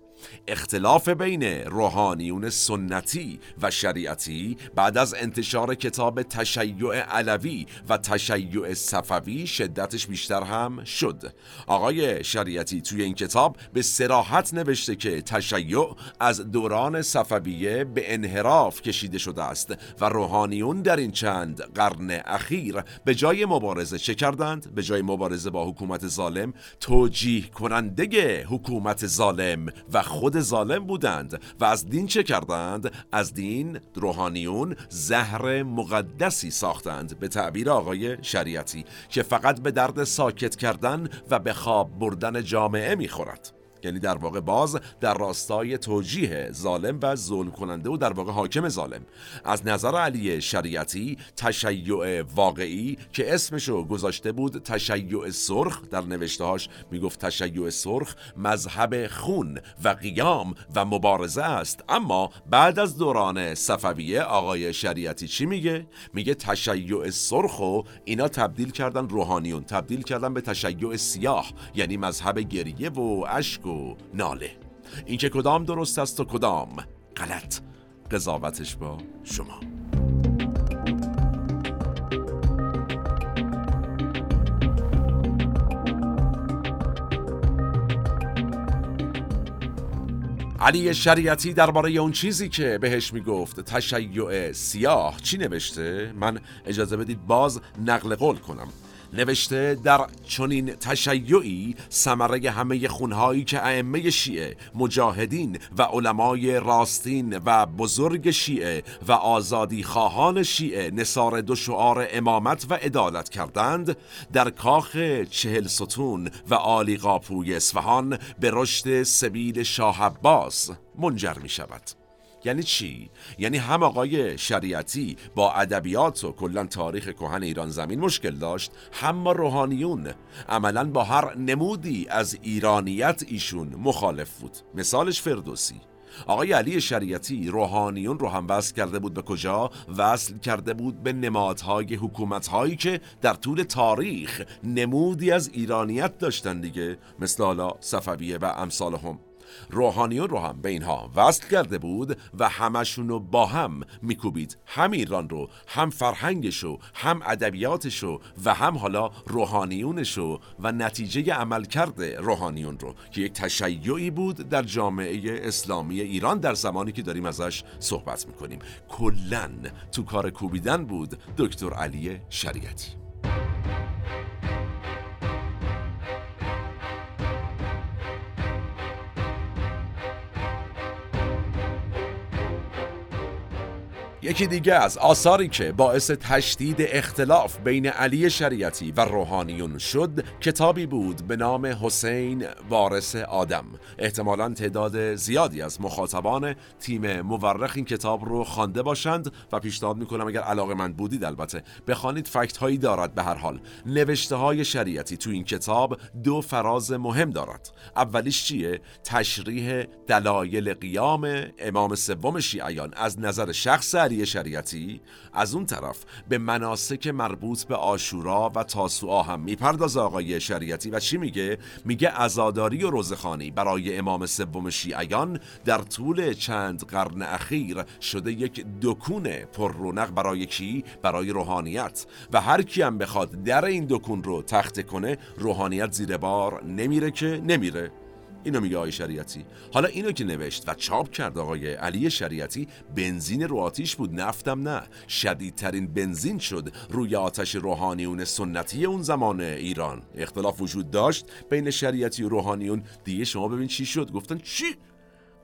اختلاف بین روحانیون سنتی و شریعتی بعد از انتشار کتاب تشیع علوی و تشیع صفوی شدتش بیشتر هم شد آقای شریعتی توی این کتاب به سراحت نوشته که تشیع از دوران صفویه به انحراف کشیده شده است و روحانیون در این چند قرن اخیر به جای مبارزه چه کردند؟ به جای مبارزه با حکومت ظالم توجیه کننده حکومت ظالم و خود ظالم بودند و از دین چه کردند؟ از دین روحانیون زهر مقدسی ساختند به تعبیر آقای شریعتی که فقط به درد ساکت کردن و به خواب بردن جامعه می‌خورد یعنی در واقع باز در راستای توجیه ظالم و ظلم کننده و در واقع حاکم ظالم. از نظر علی شریعتی تشیع واقعی که اسمشو گذاشته بود تشیع سرخ در نوشتهاش می‌گفت تشیع سرخ مذهب خون و قیام و مبارزه است. اما بعد از دوران صفویه آقای شریعتی چی میگه؟ میگه تشیع سرخ و اینا تبدیل کردن روحانیون تبدیل کردن به تشیع سیاه یعنی مذهب گریه و اشک و ناله. اینکه کدام درست است و کدام غلط. قضاوتش با شما. علی شریعتی درباره اون چیزی که بهش می‌گفت تشیع سیاه چی نوشته؟ من اجازه بدید باز نقل قول کنم. نوشته در چنین تشیعی سمره همه خونهایی که ائمه شیعه مجاهدین و علمای راستین و بزرگ شیعه و آزادی خواهان شیعه نصار دو شعار امامت و عدالت کردند در کاخ چهل ستون و آلی قاپوی اصفهان به رشد سبیل شاه عباس منجر می شود یعنی چی؟ یعنی هم آقای شریعتی با ادبیات و کلا تاریخ کهن ایران زمین مشکل داشت هم روحانیون. عملا با هر نمودی از ایرانیت ایشون مخالف بود. مثالش فردوسی. آقای علی شریعتی روحانیون رو هم وصل کرده بود به کجا؟ وصل کرده بود به نمادهای حکومتهایی که در طول تاریخ نمودی از ایرانیت داشتن دیگه. مثل حالا صفویه و امثالهم. روحانیون رو هم به اینها وصل کرده بود و همشون رو با هم میکوبید. هم ایران رو هم فرهنگشو هم ادبیاتشو و هم حالا روحانیونشو و نتیجه عمل کرده روحانیون رو که یک تشیعی بود در جامعه اسلامی ایران در زمانی که داریم ازش صحبت می‌کنیم. کلا تو کار کوبیدن بود دکتر علی شریعتی. یکی دیگه از آثاری که باعث تشدید اختلاف بین علی شریعتی و روحانیون شد کتابی بود به نام حسین وارث آدم. احتمالا تعداد زیادی از مخاطبان تیم مورخ این کتاب رو خوانده باشند و پیشنهاد می‌کنم اگر علاقه من بودید البته بخوانید فکت هایی دارد به هر حال. نوشته های شریعتی تو این کتاب دو فراز مهم دارد. اولیش چیه؟ تشریح دلایل قیام امام سوم شیعیان از نظر شخص شریعتی؟ از اون طرف به مناسک مربوط به آشورا و تاسوعا هم می‌پردازه آقای شریعتی و چی میگه؟ میگه عزاداری و روزخانی برای امام سوم شیعیان در طول چند قرن اخیر شده یک دکون پر رونق برای کی؟ برای روحانیت. و هر کی هم بخواد در این دکون رو تخته کنه روحانیت زیر بار نمیره که نمیره. اینو میگه آقای شریعتی. حالا اینو که نوشت و چاپ کرد آقای علی شریعتی بنزین رو آتیش بود نفتم نه. شدیدترین بنزین شد روی آتش روحانیون سنتی اون زمان ایران. اختلاف وجود داشت بین شریعتی و روحانیون. دیگه شما ببین چی شد. گفتن چی؟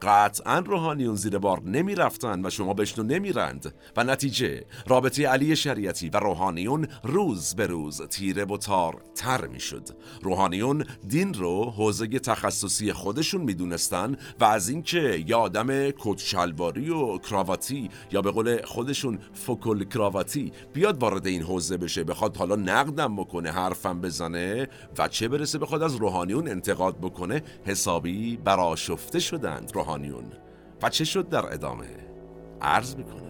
قطعا روحانیون زیر بار نمی رفتن و شما بهشون نمیرند. و نتیجه رابطه علی شریعتی و روحانیون روز به روز تیره و تار تر می شد روحانیون دین رو حوزه تخصصی خودشون می‌دونستن و از اینکه یه آدم کتشلواری و کراواتی یا به قول خودشون فکل کراواتی بیاد وارد این حوزه بشه بخواد حالا نقدم بکنه حرفم بزنه و چه برسه بخواد از روحانیون انتقاد بکنه حسابی براشفته شدند. روحانیون و چه شد در ادامه؟ عرض می‌کنه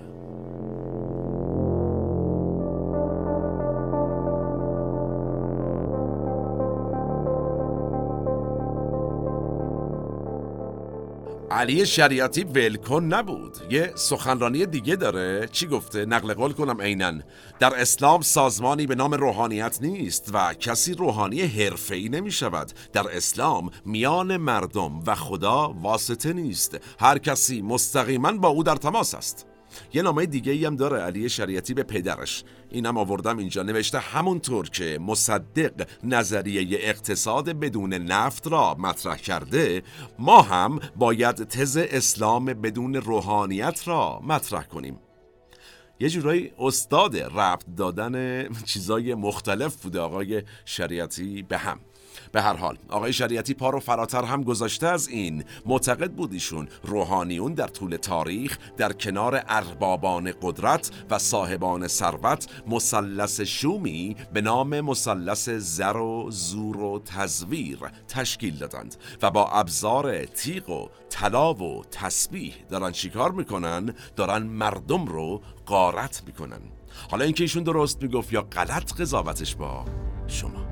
علی شریعتی ولکن نبود. یه سخنرانی دیگه داره. چی گفته؟ نقل قول کنم عینا. در اسلام سازمانی به نام روحانیت نیست و کسی روحانی حرفه‌ای نمی شود در اسلام میان مردم و خدا واسطه نیست. هر کسی مستقیما با او در تماس است. یه نامه دیگه ای هم داره علی شریعتی به پدرش. اینم آوردم اینجا. نوشته همونطور که مصدق نظریه اقتصاد بدون نفت را مطرح کرده ما هم باید تز اسلام بدون روحانیت را مطرح کنیم. یه جورایی استاد ربط دادن چیزای مختلف بوده آقای شریعتی به هم. به هر حال آقای شریعتی پا رو فراتر هم گذاشته از این. معتقد بود ایشون روحانیون در طول تاریخ در کنار اربابان قدرت و صاحبان ثروت مثلث شومی به نام مثلث زر و زور و تزویر تشکیل دادند و با ابزار تیغ و طلا و تسبیح دارن چیکار می‌کنن؟ دارن مردم رو قارت می‌کنن. حالا اینکه ایشون درست می‌گفت یا غلط قضاوتش با شما.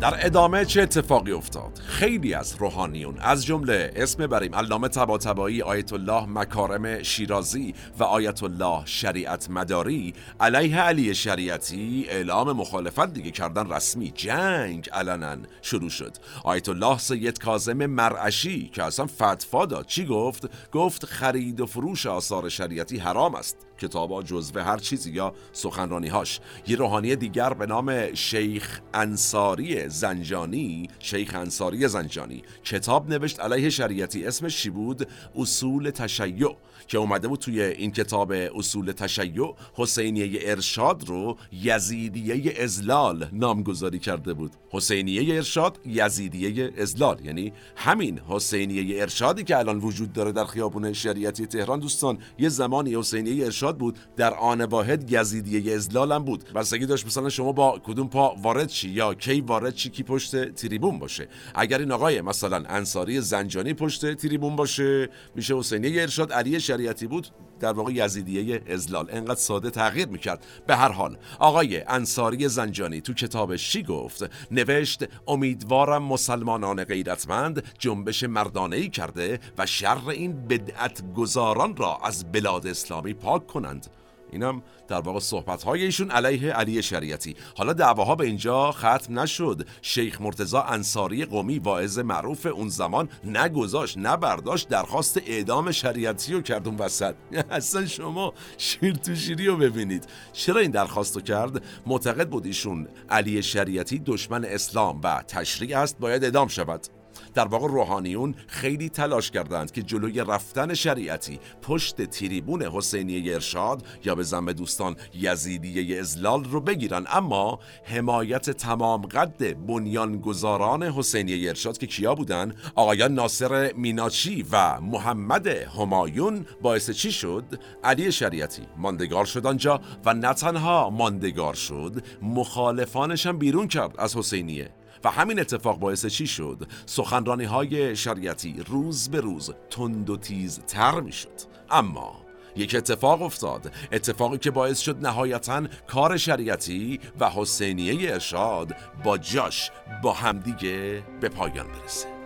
در ادامه چه اتفاقی افتاد؟ خیلی از روحانیون از جمله اسم بریم علامه طباطبایی آیت الله مکارم شیرازی و آیت الله شریعت مداری علیه علی شریعتی اعلام مخالفت دیگه کردن رسمی جنگ علنا شروع شد. آیت الله سید کاظم مرعشی که اصلا فتوا داد. چی گفت؟ گفت خرید و فروش آثار شریعتی حرام است. کتابا جزوه هر چیزی یا سخنرانی هاش یه روحانی دیگر به نام شیخ انصاری زنجانی شیخ انصاری زنجانی. کتاب نوشت علیه شریعتی اسمش چی بود؟ اصول تشیع. که اومده بود توی این کتاب اصول تشیع حسینیه ارشاد رو یزیدیه ازلال نامگذاری کرده بود. حسینیه ارشاد یزیدیه ازلال یعنی همین حسینیه ارشادی که الان وجود داره در خیابون شریعتی تهران. دوستان یه زمانی حسینیه ارشاد بود در آن واحد یزیدیه ازلال هم بود. بستگی داشت مثلا شما با کدوم پا وارد چی یا کی وارد چی کی پشت تریبون باشه. اگر این آقای مثلا انصاری زنجانی پشت تریبون باشه میشه حسینیه ارشاد علی شریعتی بود در واقع یزیدیه ازلال. انقدر ساده تغییر می‌کرد. به هر حال آقای انصاری زنجانی تو کتابش چی گفت؟ نوشت امیدوارم مسلمانان غیرتمند جنبش مردانه کرده و شر این بدعت گذاران را از بلاد اسلامی پاک کنند. اینم در واقع صحبت های ایشون علیه علی شریعتی. حالا دعواها به اینجا ختم نشد. شیخ مرتزا انصاری قومی واعظ معروف اون زمان نگذاشت نبرداشت درخواست اعدام شریعتی رو کرد اون وسط. (laughs) اصلا شما شیر تو شیری رو ببینید. چرا این درخواست رو کرد؟ معتقد بود ایشون علی شریعتی دشمن اسلام و تشریع است باید اعدام شود. در واقع روحانیون خیلی تلاش کردند که جلوی رفتن شریعتی پشت تریبون حسینی ارشاد یا به زم دوستان یزیدیه ازلال رو بگیرن. اما حمایت تمام قد بنیانگذاران حسینی ارشاد که کیا بودن؟ آقایان ناصر میناچی و محمد همایون. باعث چی شد؟ علی شریعتی ماندگار شد آنجا و نه تنها ماندگار شد مخالفانش هم بیرون کرد از حسینیه و همین اتفاق باعث چی شد؟ سخنرانی های شریعتی روز به روز تند و تیز تر می شد اما یک اتفاق افتاد. اتفاقی که باعث شد نهایتا کار شریعتی و حسینیه ارشاد با جاش با همدیگه به پایان برسه.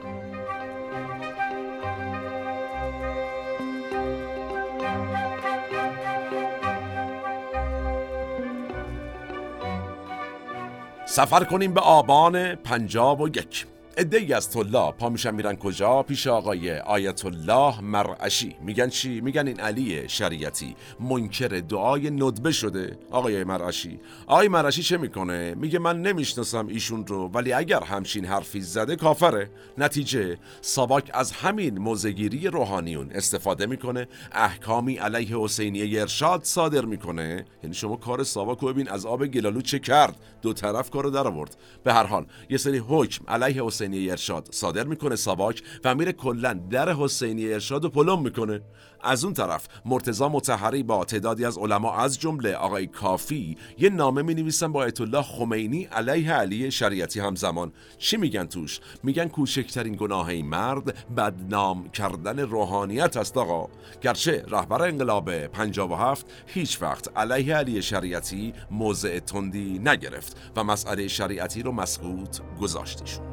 سفر کنیم به آبان پنجاب و یک ای از طلا پا میشن میرن کجا؟ پیش آقای آیت الله مرعشی. میگن چی؟ میگن این علی شریعتی منکر دعای ندبه شده. آقای مرعشی. آقای مرعشی چه می‌کنه؟ میگه من نمی‌شناسم ایشون رو ولی اگر همچین حرفی زده کافره. نتیجه ساواک از همین موزگیری روحانیون استفاده می‌کنه. احکامی علیه حسینیه ارشاد صادر می‌کنه. یعنی شما کار ساواک رو ببین از آب گلالو چه کرد. دو طرف کارو در آورد به هر حال یه سری حکم علیه حسینی ارشاد. صادر می‌کنه ساواک و میره کلا در حسینی ارشاد و پلم می‌کنه. از اون طرف مرتضا متحری با تعدادی از علما از جمله آقای کافی یه نامه می نویسن با آیت الله خمینی علیه علی شریعتی همزمان. چی میگن توش؟ میگن کوچکترین گناه این مرد بدنام کردن روحانیت است آقا. گرچه رهبر انقلاب 57 هیچ وقت علیه علی شریعتی موضع تندی نگرفت و مسئله شریعتی رو مسقوط گذاشتشون.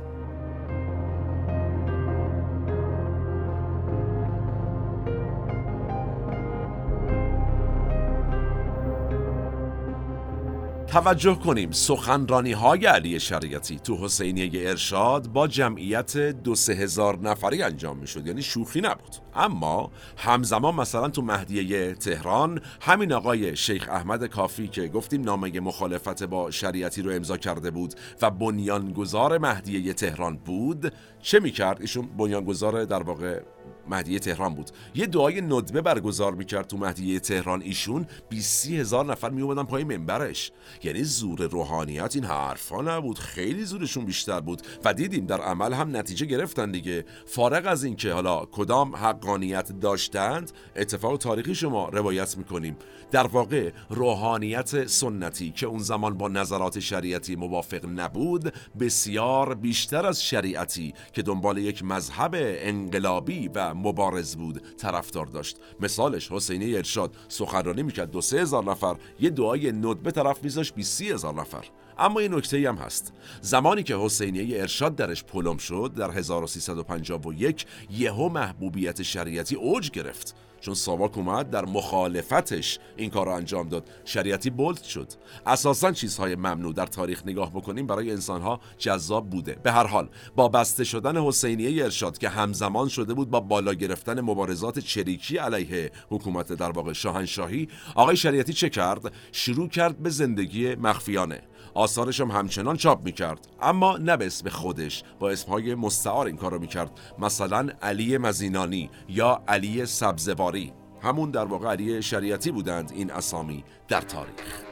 توجه کنیم. سخنرانی های علی شریعتی تو حسینیه ارشاد با جمعیت دو سه هزار نفری انجام می شد یعنی شوخی نبود. اما همزمان مثلا تو مهدیه تهران همین آقای شیخ احمد کافی که گفتیم نامه مخالفت با شریعتی رو امضا کرده بود و بنیانگذار مهدیه تهران بود چه می‌کرد؟ ایشون بنیانگذار در واقع مهدیه تهران بود. یه دعای ندبه برگزار می‌کرد تو مهدیه تهران. ایشون 20 هزار نفر میومدن پای منبرش. یعنی زور روحانیت این حرفا نبود. خیلی زورشون بیشتر بود. و دیدیم در عمل هم نتیجه گرفتن دیگه. فارغ از اینکه حالا کدام حقانیت داشتند اتفاق تاریخی شما روایت می‌کنیم. در واقع روحانیت سنتی که اون زمان با نظرات شریعتی موافق نبود بسیار بیشتر از شریعتی که دنبال یک مذهب انقلابی و مبارز بود. طرفدار داشت. مثالش حسینی ارشاد. سخنرانی می‌کرد. دو سه هزار نفر. یه دعای ندبه طرف میذاشت. بی سی هزار نفر. اما یه نکته هم هست. زمانی که حسینیه ارشاد درش پلم شد در 1351 یهو محبوبیت شریعتی اوج گرفت. چون ساواک اومد در مخالفتش این کار رو انجام داد. شریعتی بولد شد. اساسا چیزهای ممنوع در تاریخ نگاه بکنیم برای انسانها جذاب بوده. به هر حال با بسته شدن حسینیه ارشاد که همزمان شده بود با بالا گرفتن مبارزات چریکی علیه حکومت در واقع شاهنشاهی آقای شریعتی چه کرد؟ شروع کرد به زندگی مخفیانه. آثارش هم همچنان چاپ می‌کرد. اما نه به اسم خودش با اسمهای مستعار این کارو می‌کرد. مثلا علی مزینانی یا علی سبزواری. همون در واقع علی شریعتی بودند این اسامی در تاریخ.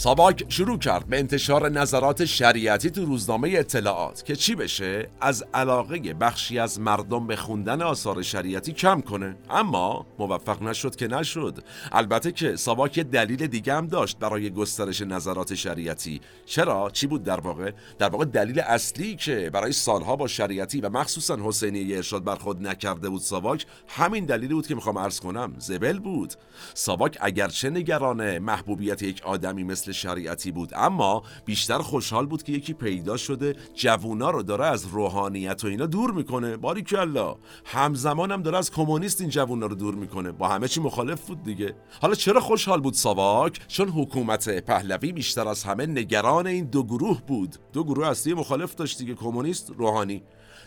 ساواک شروع کرد به انتشار نظرات شریعتی تو روزنامه اطلاعات که چی بشه؟ از علاقه بخشی از مردم به خوندن آثار شریعتی کم کنه. اما موفق نشد که نشد. البته که ساواک دلیل دیگه هم داشت برای گسترش نظرات شریعتی. چرا؟ چی بود در واقع؟ در واقع دلیل اصلی که برای سالها با شریعتی و مخصوصا حسینی ارشاد بر خود نکرده بود ساواک همین دلیلی بود که می‌خوام عرض کنم. زبل بود. ساواک اگرچه نگران محبوبیت یک آدمی مثل شریعتی بود. اما بیشتر خوشحال بود که یکی پیدا شده جوونا رو داره از روحانیت و اینا دور می‌کنه. باری کلا. همزمان هم داره از کمونیست این جوونا رو دور می‌کنه. با همه چی مخالف بود دیگه. حالا چرا خوشحال بود ساواک؟ چون حکومت پهلوی بیشتر از همه نگران این دو گروه بود. دو گروه اصلی مخالف داشت دیگه کمونیست روحانی.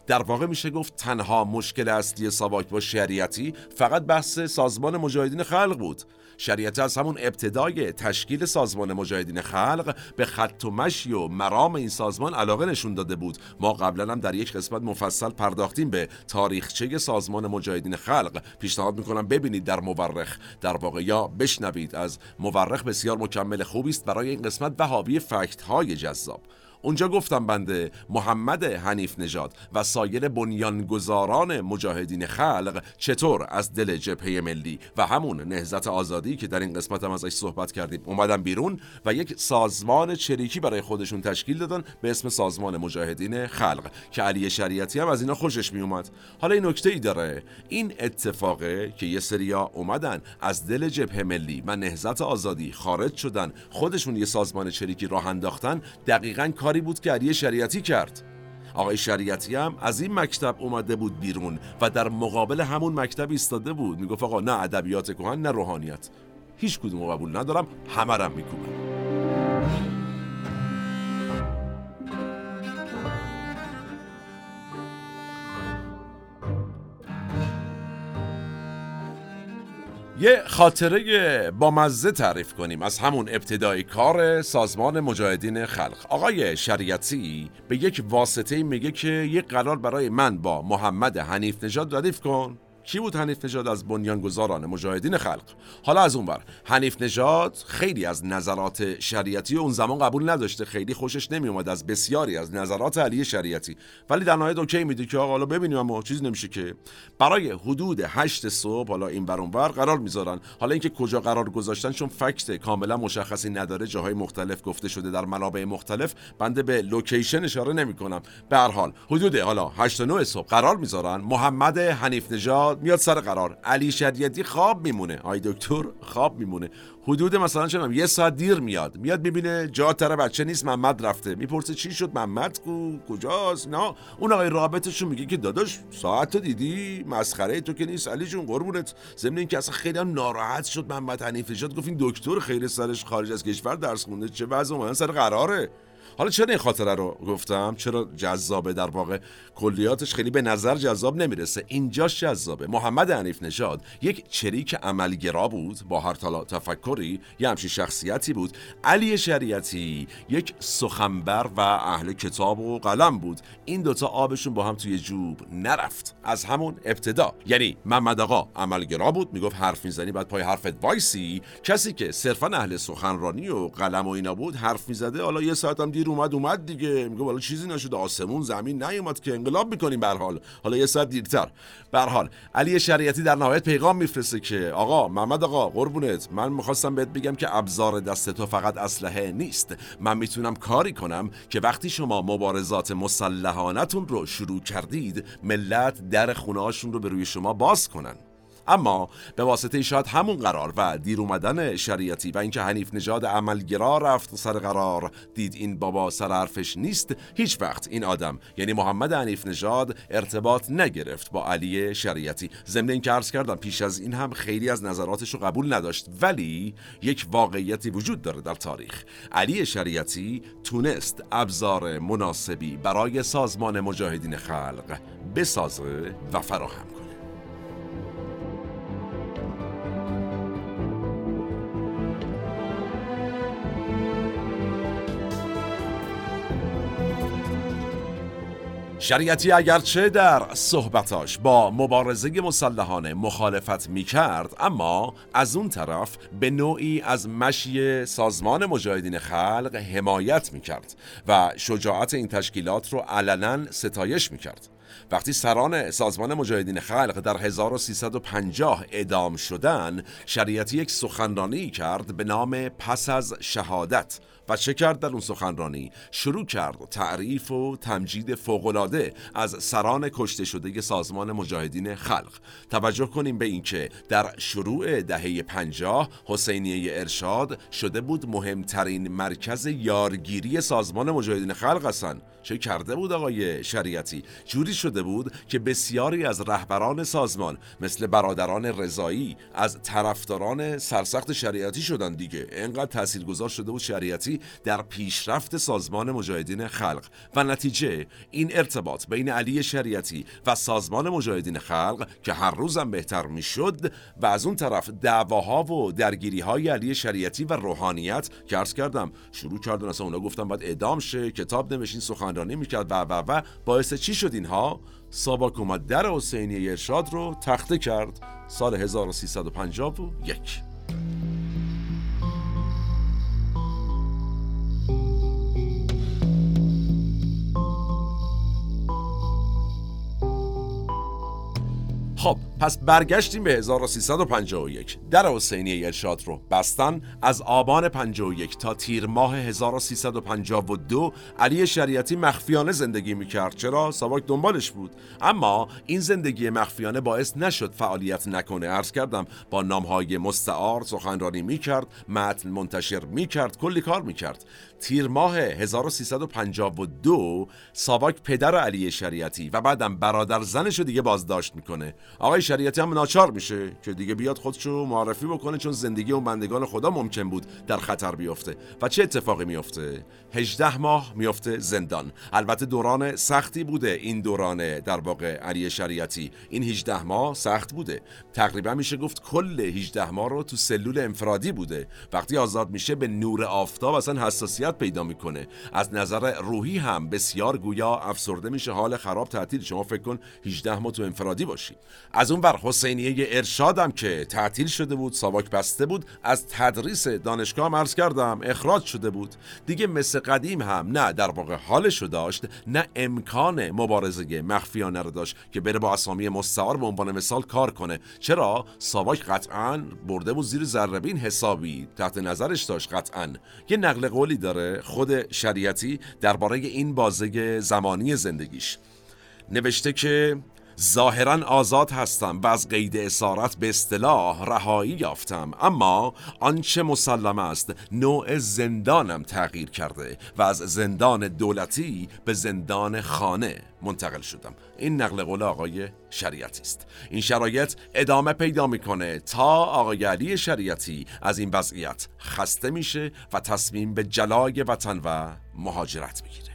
در واقع میشه گفت تنها مشکل اصلی ساواک با شریعتی فقط بحث سازمان مجاهدین خلق بود. شریعتی از همون ابتدای تشکیل سازمان مجاهدین خلق به خط و مشی و مرام این سازمان علاقه نشون داده بود. ما قبلا هم در یک قسمت مفصل پرداختیم به تاریخچه سازمان مجاهدین خلق. پیشنهاد می‌کنم ببینید در مورخ. در واقع یا بشنوید از مورخ بسیار مکمل خوبی است برای این قسمت و حاوی فکت های جذاب. اونجا گفتم بنده محمد حنیف نژاد و سایر بنیانگذاران مجاهدین خلق چطور از دل جبهه ملی و همون نهزت آزادی که در این قسمت هم ازش صحبت کردیم اومدن بیرون و یک سازمان چریکی برای خودشون تشکیل دادن به اسم سازمان مجاهدین خلق که علی شریعتی هم از اینا خوشش می اومد حالا این نکته ای داره. این اتفاقه که یه سریا اومدن از دل جبهه ملی و نهزت آزادی خارج شدن خودشون یه سازمان چریکی راه انداختن دقیقا کار کاری بود که علی شریعتی کرد. آقای شریعتی هم از این مکتب اومده بود بیرون و در مقابل همون مکتب ایستاده بود. می‌گفت آقا نه ادبیات کهن نه روحانیت. هیچ کدوم قبول ندارم همه رم میکوبم. یه خاطره با مزه تعریف کنیم. از همون ابتدای کار سازمان مجاهدین خلق. آقای شریعتی به یک واسطه میگه که یک قرار برای من با محمد حنیف نژاد ردیف کن. کی بود حنیف نژاد از بنیانگذاران مجاهدین خلق؟ حالا از اون بر حنیف نژاد خیلی از نظرات شریعتی اون زمان قبول نداشته. خیلی خوشش نمی از بسیاری از نظرات علی شریعتی. ولی در نهایت OK میده که آقا حالا ببینیم اما چیزی نمیشه که برای حدود هشت صبح حالا این بر بر قرار می‌ذارن. حالا اینکه کجا قرار گذاشتن چون fact کاملا مشخصی نداره. جاهای مختلف گفته شده در منابع مختلف. بنده به location اشاره نمی کنم به هر حال حدود حالا 8 تا 9 صبح قرار می‌ذارن. محمد حنیف نژاد میاد سر قرار. علی شریعتی خواب میمونه. آی دکتر خواب میمونه. حدود مثلا چنم یه ساعت دیر میاد. میاد می‌بینه جا تر بچه نیست محمد رفته. می‌پرسه چی شد؟ محمد کو؟ کجاست؟ نه. اون آقای رابطشون میگه که داداش ساعت تو دیدی؟ مسخره تو که نیست. علی جون قربونت. ضمن اینکه اصلا خیلی ناراحت شد محمد حنیفی. شد گفت این دکتر خیر سرش خارج از کشور درس خونده. چه وضع؟ سر قراره. حالا چرا این خاطره رو گفتم؟ چرا جذابه در واقع؟ کلیاتش خیلی به نظر جذاب نمی‌رسه. اینجاش جذابه. محمد عنیف نژاد یک چریک عملگرا بود با هر تفکری یه همچین شخصیتی بود. علی شریعتی یک سخنبر و اهل کتاب و قلم بود. این دوتا آبشون با هم توی جوب نرفت. از همون ابتدا. یعنی محمد آقا عملگرا بود می‌گفت حرف می‌زنی بعد پای حرفت وایسی. کسی که صرفا اهل سخنرانی و قلم و اینا بود حرف می‌زده حالا یه ساعت هم دیر اومد اومد دیگه. میگه والا چیزی نشده. آسمون زمین نیومد که انقلاب می‌کنیم به حال. حالا یه ساعت دیرتر. به حال علی شریعتی در نهایت پیغام میفرسته که آقا محمد آقا قربونت. من می‌خواستم بهت بگم که ابزار دست تو فقط اسلحه نیست. من می‌تونم کاری کنم که وقتی شما مبارزات مسلحانتون رو شروع کردید ملت در خونه رو به روی شما باز کنن. اما به واسطه شاید همون قرار و دیر اومدن شریعتی و اینکه حنیف نژاد عملگرا رفت سر قرار دید این بابا سر حرفش نیست هیچ وقت این آدم یعنی محمد حنیف نژاد ارتباط نگرفت با علی شریعتی. ضمن اینکه عرض کردم پیش از این هم خیلی از نظراتش رو قبول نداشت ولی یک واقعیتی وجود داره در تاریخ. علی شریعتی تونست ابزار مناسبی برای سازمان مجاهدین خلق بسازه و فراهم شریعتی اگرچه در صحبتاش با مبارزه مسلحانه مخالفت می کرد اما از اون طرف به نوعی از مشی سازمان مجاهدین خلق حمایت می کرد و شجاعت این تشکیلات رو علنا ستایش می کرد وقتی سران سازمان مجاهدین خلق در 1350 ادام شدن شریعتی یک سخنرانی کرد به نام پس از شهادت و چه کرد در اون سخنرانی؟ شروع کرد تعریف و تمجید فوقالعاده از سران کشته شده سازمان مجاهدین خلق. توجه کنیم به اینکه در شروع دهه پنجاه حسینیه ارشاد شده بود مهمترین مرکز یارگیری سازمان مجاهدین خلق هستن. چه کرده بود آقای شریعتی؟ جوری شده بود که بسیاری از رهبران سازمان مثل برادران رضایی از طرفداران سرسخت شریعتی شدن دیگه. انقدر تاثیرگذار شده بود شریعتی در پیشرفت سازمان مجاهدین خلق و نتیجه این ارتباط بین علی شریعتی و سازمان مجاهدین خلق که هر روزم بهتر می‌شد و از اون طرف دعواها و درگیری های علی شریعتی و روحانیت که عرض کردم شروع کردن اصلا اونا گفتم باید اعدام شه کتاب نوشین سخنرانی می‌کرد و و و باعث چی شد اینها؟ ساباک اومد در حسینی ارشاد رو تخته کرد سال 1351 خب پس برگشتیم به 1351 در حسینی ارشاد رو بستن از آبان 51 تا تیر ماه 1352 علی شریعتی مخفیانه زندگی می‌کرد. چرا؟ ساواک دنبالش بود. اما این زندگی مخفیانه باعث نشد فعالیت نکنه. عرض کردم با نامهای مستعار سخنرانی می‌کرد متن منتشر می‌کرد کلی کار می‌کرد. تیر ماه 1352 ساواک پدر علی شریعتی و بعدم برادر زنش رو دیگه بازداشت می‌کنه. آقای شریعتی هم ناچار میشه که دیگه بیاد خودشو معرفی بکنه چون زندگی اون بندگان خدا ممکن بود در خطر بیفته. و چه اتفاقی میفته 18 ماه میفته زندان. البته دوران سختی بوده این دوران در واقع علی شریعتی. این 18 ماه سخت بوده. تقریبا میشه گفت کل 18 ماه رو تو سلول انفرادی بوده. وقتی آزاد میشه به نور آفتاب اصلا حساسیت پیدا می‌کنه. از نظر روحی هم بسیار گویا افسرده میشه. حال خراب تعطیل. شما فکر کن 18 ماه تو انفرادی باشی. از اون بر حسینیه ارشادم که تعطیل شده بود ساواک بسته بود. از تدریس دانشگاه عرض کردم اخراج شده بود. دیگه مثل قدیم هم نه در واقع حالشو داشت نه امکان مبارزه مخفیانه رو داشت که بره با اسامی مستعار به عنوان مثال کار کنه. چرا؟ ساواک قطعا برده بود زیر ذربین حسابی تحت نظرش داشت قطعا. یه نقل قولی داره. خود شریعتی درباره این بازه زمانی زندگیش. نوشته که ظاهرا آزاد هستم و از قید اسارت به اصطلاح رهایی یافتم. اما آنچه مسلم است نوع زندانم تغییر کرده و از زندان دولتی به زندان خانه منتقل شدم. این نقل قول آقای شریعتی است. این شرایط ادامه پیدا می‌کنه تا آقای علی شریعتی از این وضعیت خسته میشه و تصمیم به جلای وطن و مهاجرت می‌گیره.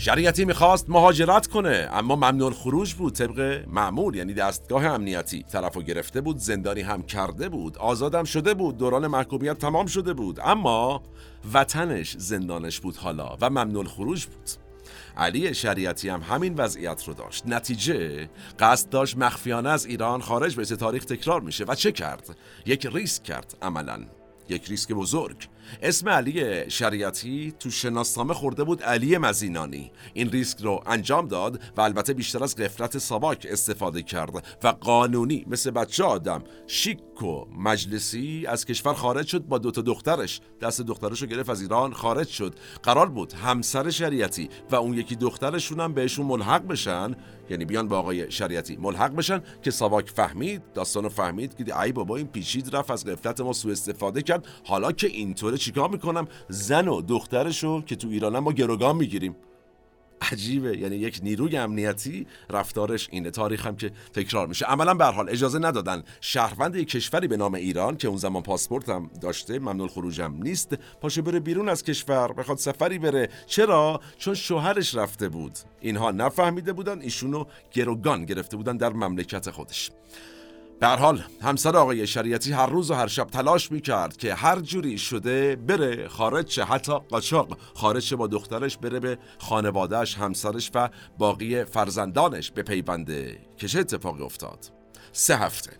شریعتی می‌خواست مهاجرت کنه اما ممنون خروج بود طبق معمول یعنی دستگاه امنیتی. طرفو گرفته بود زندانی هم کرده بود آزادم شده بود دوران محکومیت تمام شده بود. اما وطنش زندانش بود حالا و ممنون خروج بود. علی شریعتی هم همین وضعیت رو داشت. نتیجه قصد داشت مخفیانه از ایران خارج به تاریخ تکرار میشه. و چه کرد؟ یک ریسک کرد عملا. یک ریسک بزرگ. اسم علی شریعتی تو شناسنامه خورده بود علی مزینانی. این ریسک رو انجام داد و البته بیشتر از قفلت ساواک استفاده کرد و قانونی مثل بچه آدم شیک و مجلسی از کشور خارج شد با دوتا دخترش. دست دخترش رو گرفت از ایران خارج شد. قرار بود همسر شریعتی و اون یکی دخترشون هم بهشون ملحق بشن. یعنی بیان با آقای شریعتی ملحق بشن که ساواک فهمید داستانو فهمید که ای بابا این پیچید رفت از قفلت ما سوء استفاده کرد. حالا که اینطوره چیکار می‌کنم؟ زن و دخترشو که تو ایران ما گروگان می‌گیریم. عجیبه. یعنی یک نیروی امنیتی رفتارش اینه. تاریخ هم که تکرار میشه. عملا به حال اجازه ندادن شهروند یک کشوری به نام ایران که اون زمان پاسپورت هم داشته ممنوع خروجم نیست پاشه بره بیرون از کشور بخواد سفری بره. چرا؟ چون شوهرش رفته بود. اینها نفهمیده بودن ایشونو گروگان گرفته بودن در مملکت خودش. به حال همسر آقای شریعتی هر روز و هر شب تلاش می‌کرد که هر جوری شده بره خارج شه حتی قاچاق خارج با دخترش بره به خانوادهش همسرش و باقی فرزندانش به پیونده که چه اتفاقی افتاد. سه هفته.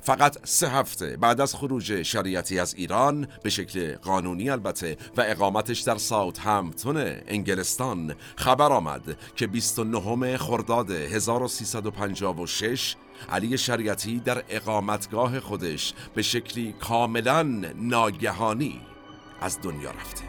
فقط سه هفته بعد از خروج شریعتی از ایران به شکل قانونی البته و اقامتش در ساوت همتون انگلستان خبر آمد که 29 خرداد 1356 علی شریعتی در اقامتگاه خودش به شکلی کاملا ناگهانی از دنیا رفته.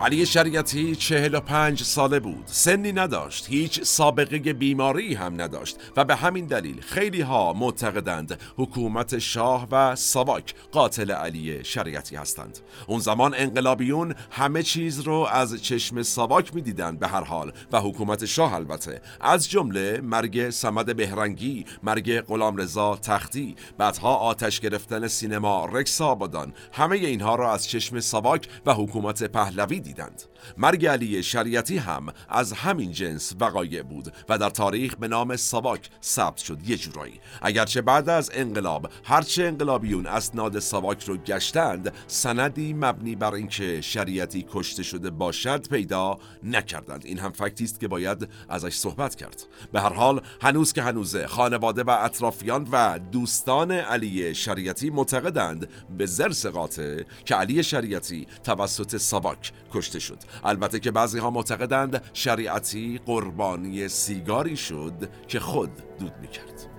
علی شریعتی چهل و پنج ساله بود. سنی نداشت. هیچ سابقه بیماری هم نداشت. و به همین دلیل خیلی ها معتقدند حکومت شاه و ساواک قاتل علی شریعتی هستند. اون زمان انقلابیون همه چیز رو از چشم ساواک می‌دیدند به هر حال. و حکومت شاه البته. از جمله مرگ سمد بهرنگی مرگ غلامرضا تختی بعدها آتش گرفتن سینما رکس آبادان. همه اینها را از چشم ساواک و حکومت پهلوی دیدند. مرگ علی شریعتی هم از همین جنس وقایع بود و در تاریخ به نام ساواک ثبت شد یه جورایی. اگرچه بعد از انقلاب هرچه انقلابیون اسناد ساواک رو گشتند سندی مبنی بر اینکه شریعتی کشته شده باشد پیدا نکردند. این هم فکتی است که باید ازش صحبت کرد. به هر حال هنوز که هنوزه خانواده و اطرافیان و دوستان علی شریعتی معتقدند به زرس قاطع که علی شریعتی توسط ساواک کشته شد. البته که بعضی ها معتقدند شریعتی قربانی سیگاری شد که خود دود می‌کرد.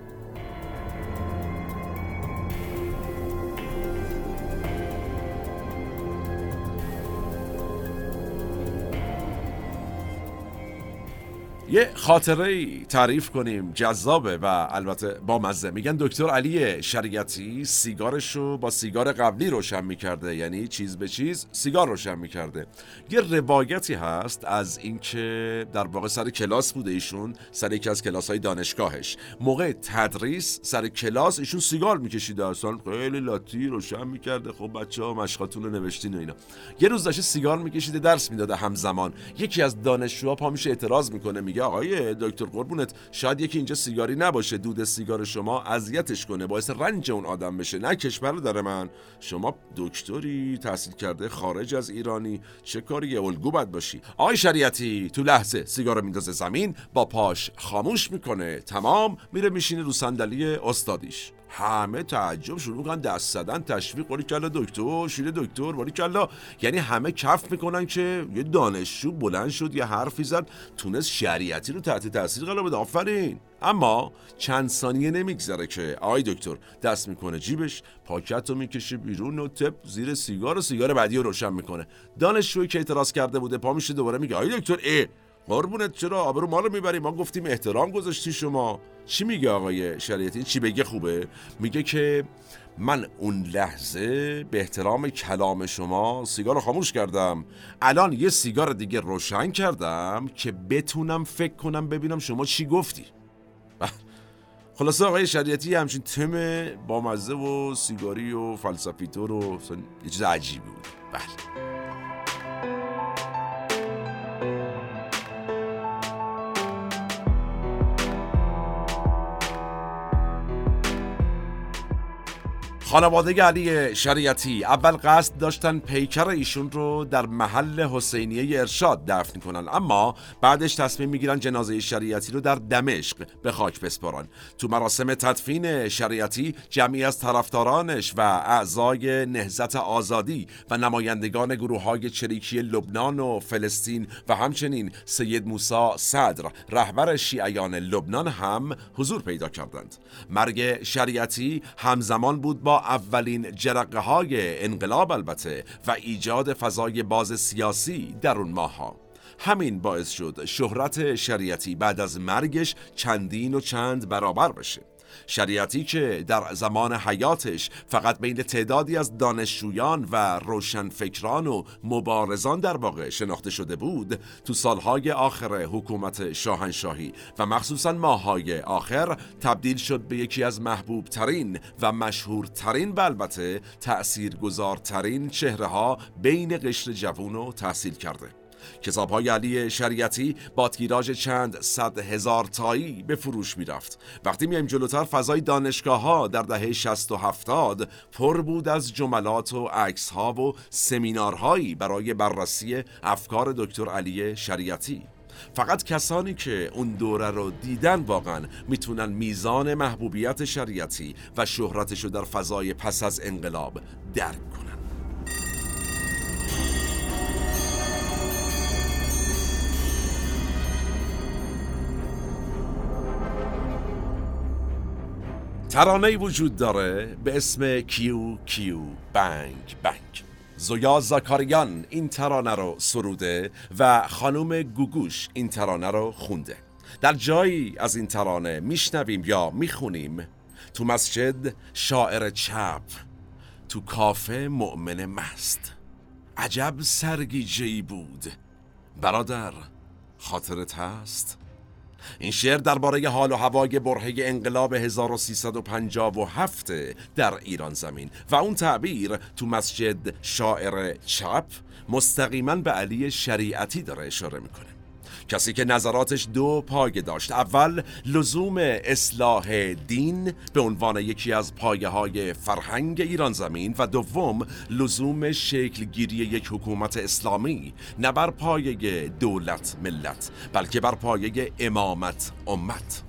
یه خاطره تعریف کنیم جذابه و البته با مزه میگن دکتر علی شریعتی سیگارش رو با سیگار قبلی روشن می‌کرده. یعنی چیز به چیز سیگار روشن می‌کرده. یه روایتی هست از اینکه در واقع سر کلاس بوده ایشون سر یکی از کلاس های دانشگاهش. موقع تدریس سر کلاس ایشون سیگار میکشیده. اصلا خیلی لاتی روشن می‌کرده. خب بچه ها مشقاتون رو نوشتین و اینا. یه روز داشته سیگار میکشیده درس می‌داده همزمان. یکی از دانشجوها پا میشه اعتراض می‌کنه میگه آقای دکتر قربونت شاید یکی اینجا سیگاری نباشه دود سیگار شما اذیتش کنه باعث رنج اون آدم بشه نه کشور داره من. شما دکتری تحصیل کرده خارج از ایرانی چه کاری؟ الگو بد باشی. آقای شریعتی تو لحظه سیگار میندازه زمین با پاش خاموش می‌کنه. تمام میره میشینه رو صندلی استادیش. همه تعجب شروع کردن دست زدن تشویق ولی کلا دکتر شیر دکتر ولی کلا یعنی همه کف می‌کنن که یه دانشجو بلند شد یه حرفی زد تونست شریعتی رو تحت تاثیر قرار بده. آفرین. اما چند ثانیه نمیگذره که آقای دکتر دست می‌کنه جیبش پاکت رو می‌کشه بیرون و تپ زیر سیگار و سیگار بعدی رو روشن می‌کنه. دانشجویی که اعتراض کرده بوده پا میشه دوباره میگه آقای دکتر ای قربونت چرا آبرو ما رو می‌بری؟ ما گفتیم احترام گذاشتی شما. چی میگه آقای شریعتی؟ چی بگه خوبه؟ میگه که من اون لحظه به احترام کلام شما سیگار رو خاموش کردم. الان یه سیگار دیگه روشن کردم که بتونم فکر کنم ببینم شما چی گفتی. خلاصه آقای شریعتی همچین تم با مزه و سیگاری و فلسفیتور و یه چیز عجیبی بود. بله. خانواده علی شریعتی اول قصد داشتن پیکر ایشون رو در محل حسینیه ارشاد دفن کنن. اما بعدش تصمیم می‌گیرن جنازه شریعتی رو در دمشق به خاک بسپارن. تو مراسم تدفین شریعتی جمعی از طرفدارانش و اعضای نهزت آزادی و نمایندگان گروه های چریکی لبنان و فلسطین و همچنین سید موسا صدر رهبر شیعیان لبنان هم حضور پیدا کردند. مرگ شریعتی همزمان بود با اولین جرقه های انقلاب البته و ایجاد فضای باز سیاسی در اون ماه ها. همین باعث شد شهرت شریعتی بعد از مرگش چندین و چند برابر بشه شریعتی که در زمان حیاتش فقط بین تعدادی از دانشجویان و روشنفکران و مبارزان در واقع شناخته شده بود تو سالهای آخر حکومت شاهنشاهی و مخصوصا ماهای آخر تبدیل شد به یکی از محبوب ترین و مشهورترین و البته تأثیر گذارترین چهره ها بین قشر جوون و تحصیل کرده. کتاب های علی شریعتی با تیراژ چند صد هزار تایی به فروش می‌رفت. وقتی میایم جلوتر فضای دانشگاه ها در دهه 60 و 70 پر بود از جملات و عکس ها و سمینارهایی برای بررسی افکار دکتر علی شریعتی. فقط کسانی که اون دوره رو دیدن واقعا می‌تونن میزان محبوبیت شریعتی و شهرتش رو در فضای پس از انقلاب درک ترانه وجود داره به اسم کیو کیو بنگ بنگ. زویا زاکاریان این ترانه رو سروده و خانوم گوگوش این ترانه رو خونده. در جایی از این ترانه میشنویم یا می‌خونیم تو مسجد شاعر چپ تو کافه مؤمن مست. عجب سرگیجهی بود. برادر خاطرت هست؟ این شعر درباره حال و هوای برهه انقلاب 1357 در ایران زمین و اون تعبیر تو مسجد شاعر چپ مستقیما به علی شریعتی داره اشاره می‌کنه. کسی که نظراتش دو پایه داشت. اول لزوم اصلاح دین به عنوان یکی از پایه های فرهنگ ایران زمین و دوم لزوم شکلگیری یک حکومت اسلامی نه بر پایه دولت ملت بلکه بر پایه امامت امت.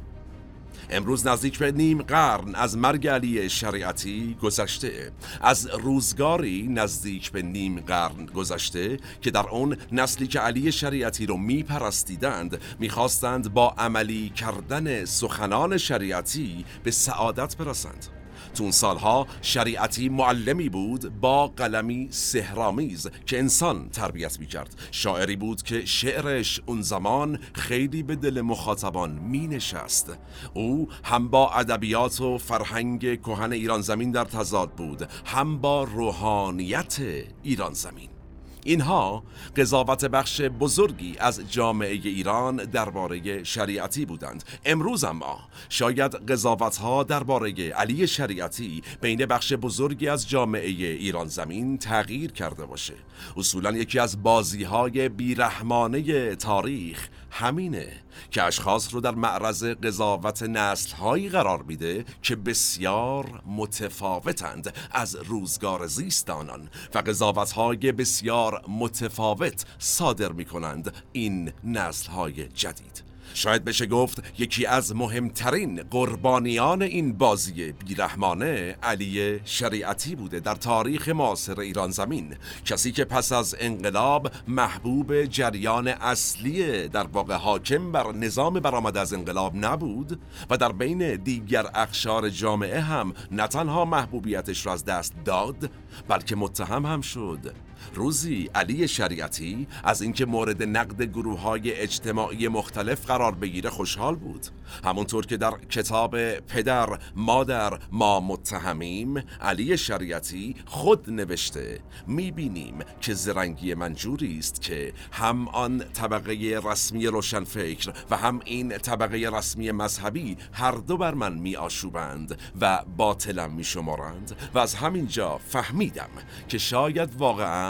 امروز نزدیک به نیم قرن از مرگ علی شریعتی گذشته. از روزگاری نزدیک به نیم قرن گذشته که در اون نسلی که علی شریعتی رو میپرستیدند می‌خواستند با عملی کردن سخنان شریعتی به سعادت برسند. اون سالها شریعتی معلمی بود با قلمی سهرامیز که انسان تربیت می کرد شاعری بود که شعرش اون زمان خیلی به دل مخاطبان می نشست او هم با ادبیات و فرهنگ کهن ایران زمین در تضاد بود هم با روحانیت ایران زمین. اینها قضاوت بخش بزرگی از جامعه ایران درباره شریعتی بودند. امروز اما شاید قضاوت ها درباره علی شریعتی بین بخش بزرگی از جامعه ایران زمین تغییر کرده باشه. اصولا یکی از بازی های بیرحمانه تاریخ همینه که اشخاص رو در معرض قضاوت نسل هایی قرار میده که بسیار متفاوتند از روزگار زیست آنان و قضاوت های بسیار متفاوت صادر می کنند این نسل های جدید. شاید بشه گفت یکی از مهمترین قربانیان این بازی بیرحمانه علی شریعتی بوده در تاریخ معاصر ایران زمین. کسی که پس از انقلاب محبوب جریان اصلی در واقع حاکم بر نظام برآمد از انقلاب نبود و در بین دیگر اخشار جامعه هم نه تنها محبوبیتش را از دست داد بلکه متهم هم شد. روزی علی شریعتی از اینکه مورد نقد گروه های اجتماعی مختلف قرار بگیره خوشحال بود. همونطور که در کتاب پدر مادر ما متهمیم علی شریعتی خود نوشته می‌بینیم که زرنگی منجوری است که هم آن طبقه رسمی روشنفکر و هم این طبقه رسمی مذهبی هر دو بر من می آشوبند و باطلم می شمارند و از همینجا فهمیدم که شاید واقعا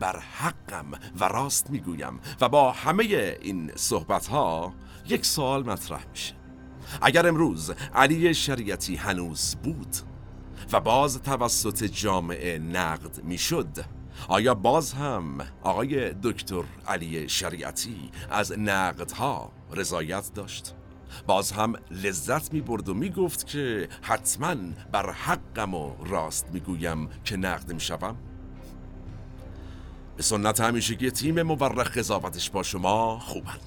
بر حقم و راست می‌گویم و با همه این صحبت ها یک سوال مطرح میشه اگر امروز علی شریعتی هنوز بود و باز توسط جامعه نقد می‌شد آیا باز هم آقای دکتر علی شریعتی از نقدها رضایت داشت؟ باز هم لذت می برد و می گفت که حتما بر حقم و راست می گویم که نقد می شوم؟ به سنت همیشگی تیم مورخ قضاوتش با شما خوبن.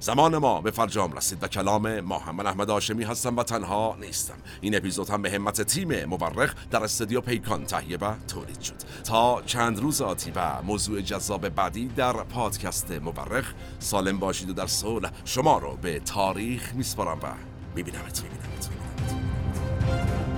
زمان ما به فرجام رسید و کلام ما هم. من احمد آشمی هستم و تنها نیستم. این اپیزود هم به همت تیم مورخ در استودیو پیکان تهیه و تولید شد. تا چند روز آتی و موضوع جذاب بعدی در پادکست مورخ سالم باشید و در صلح شما رو به تاریخ میسپارم و میبینمت میبینمت میبینمت.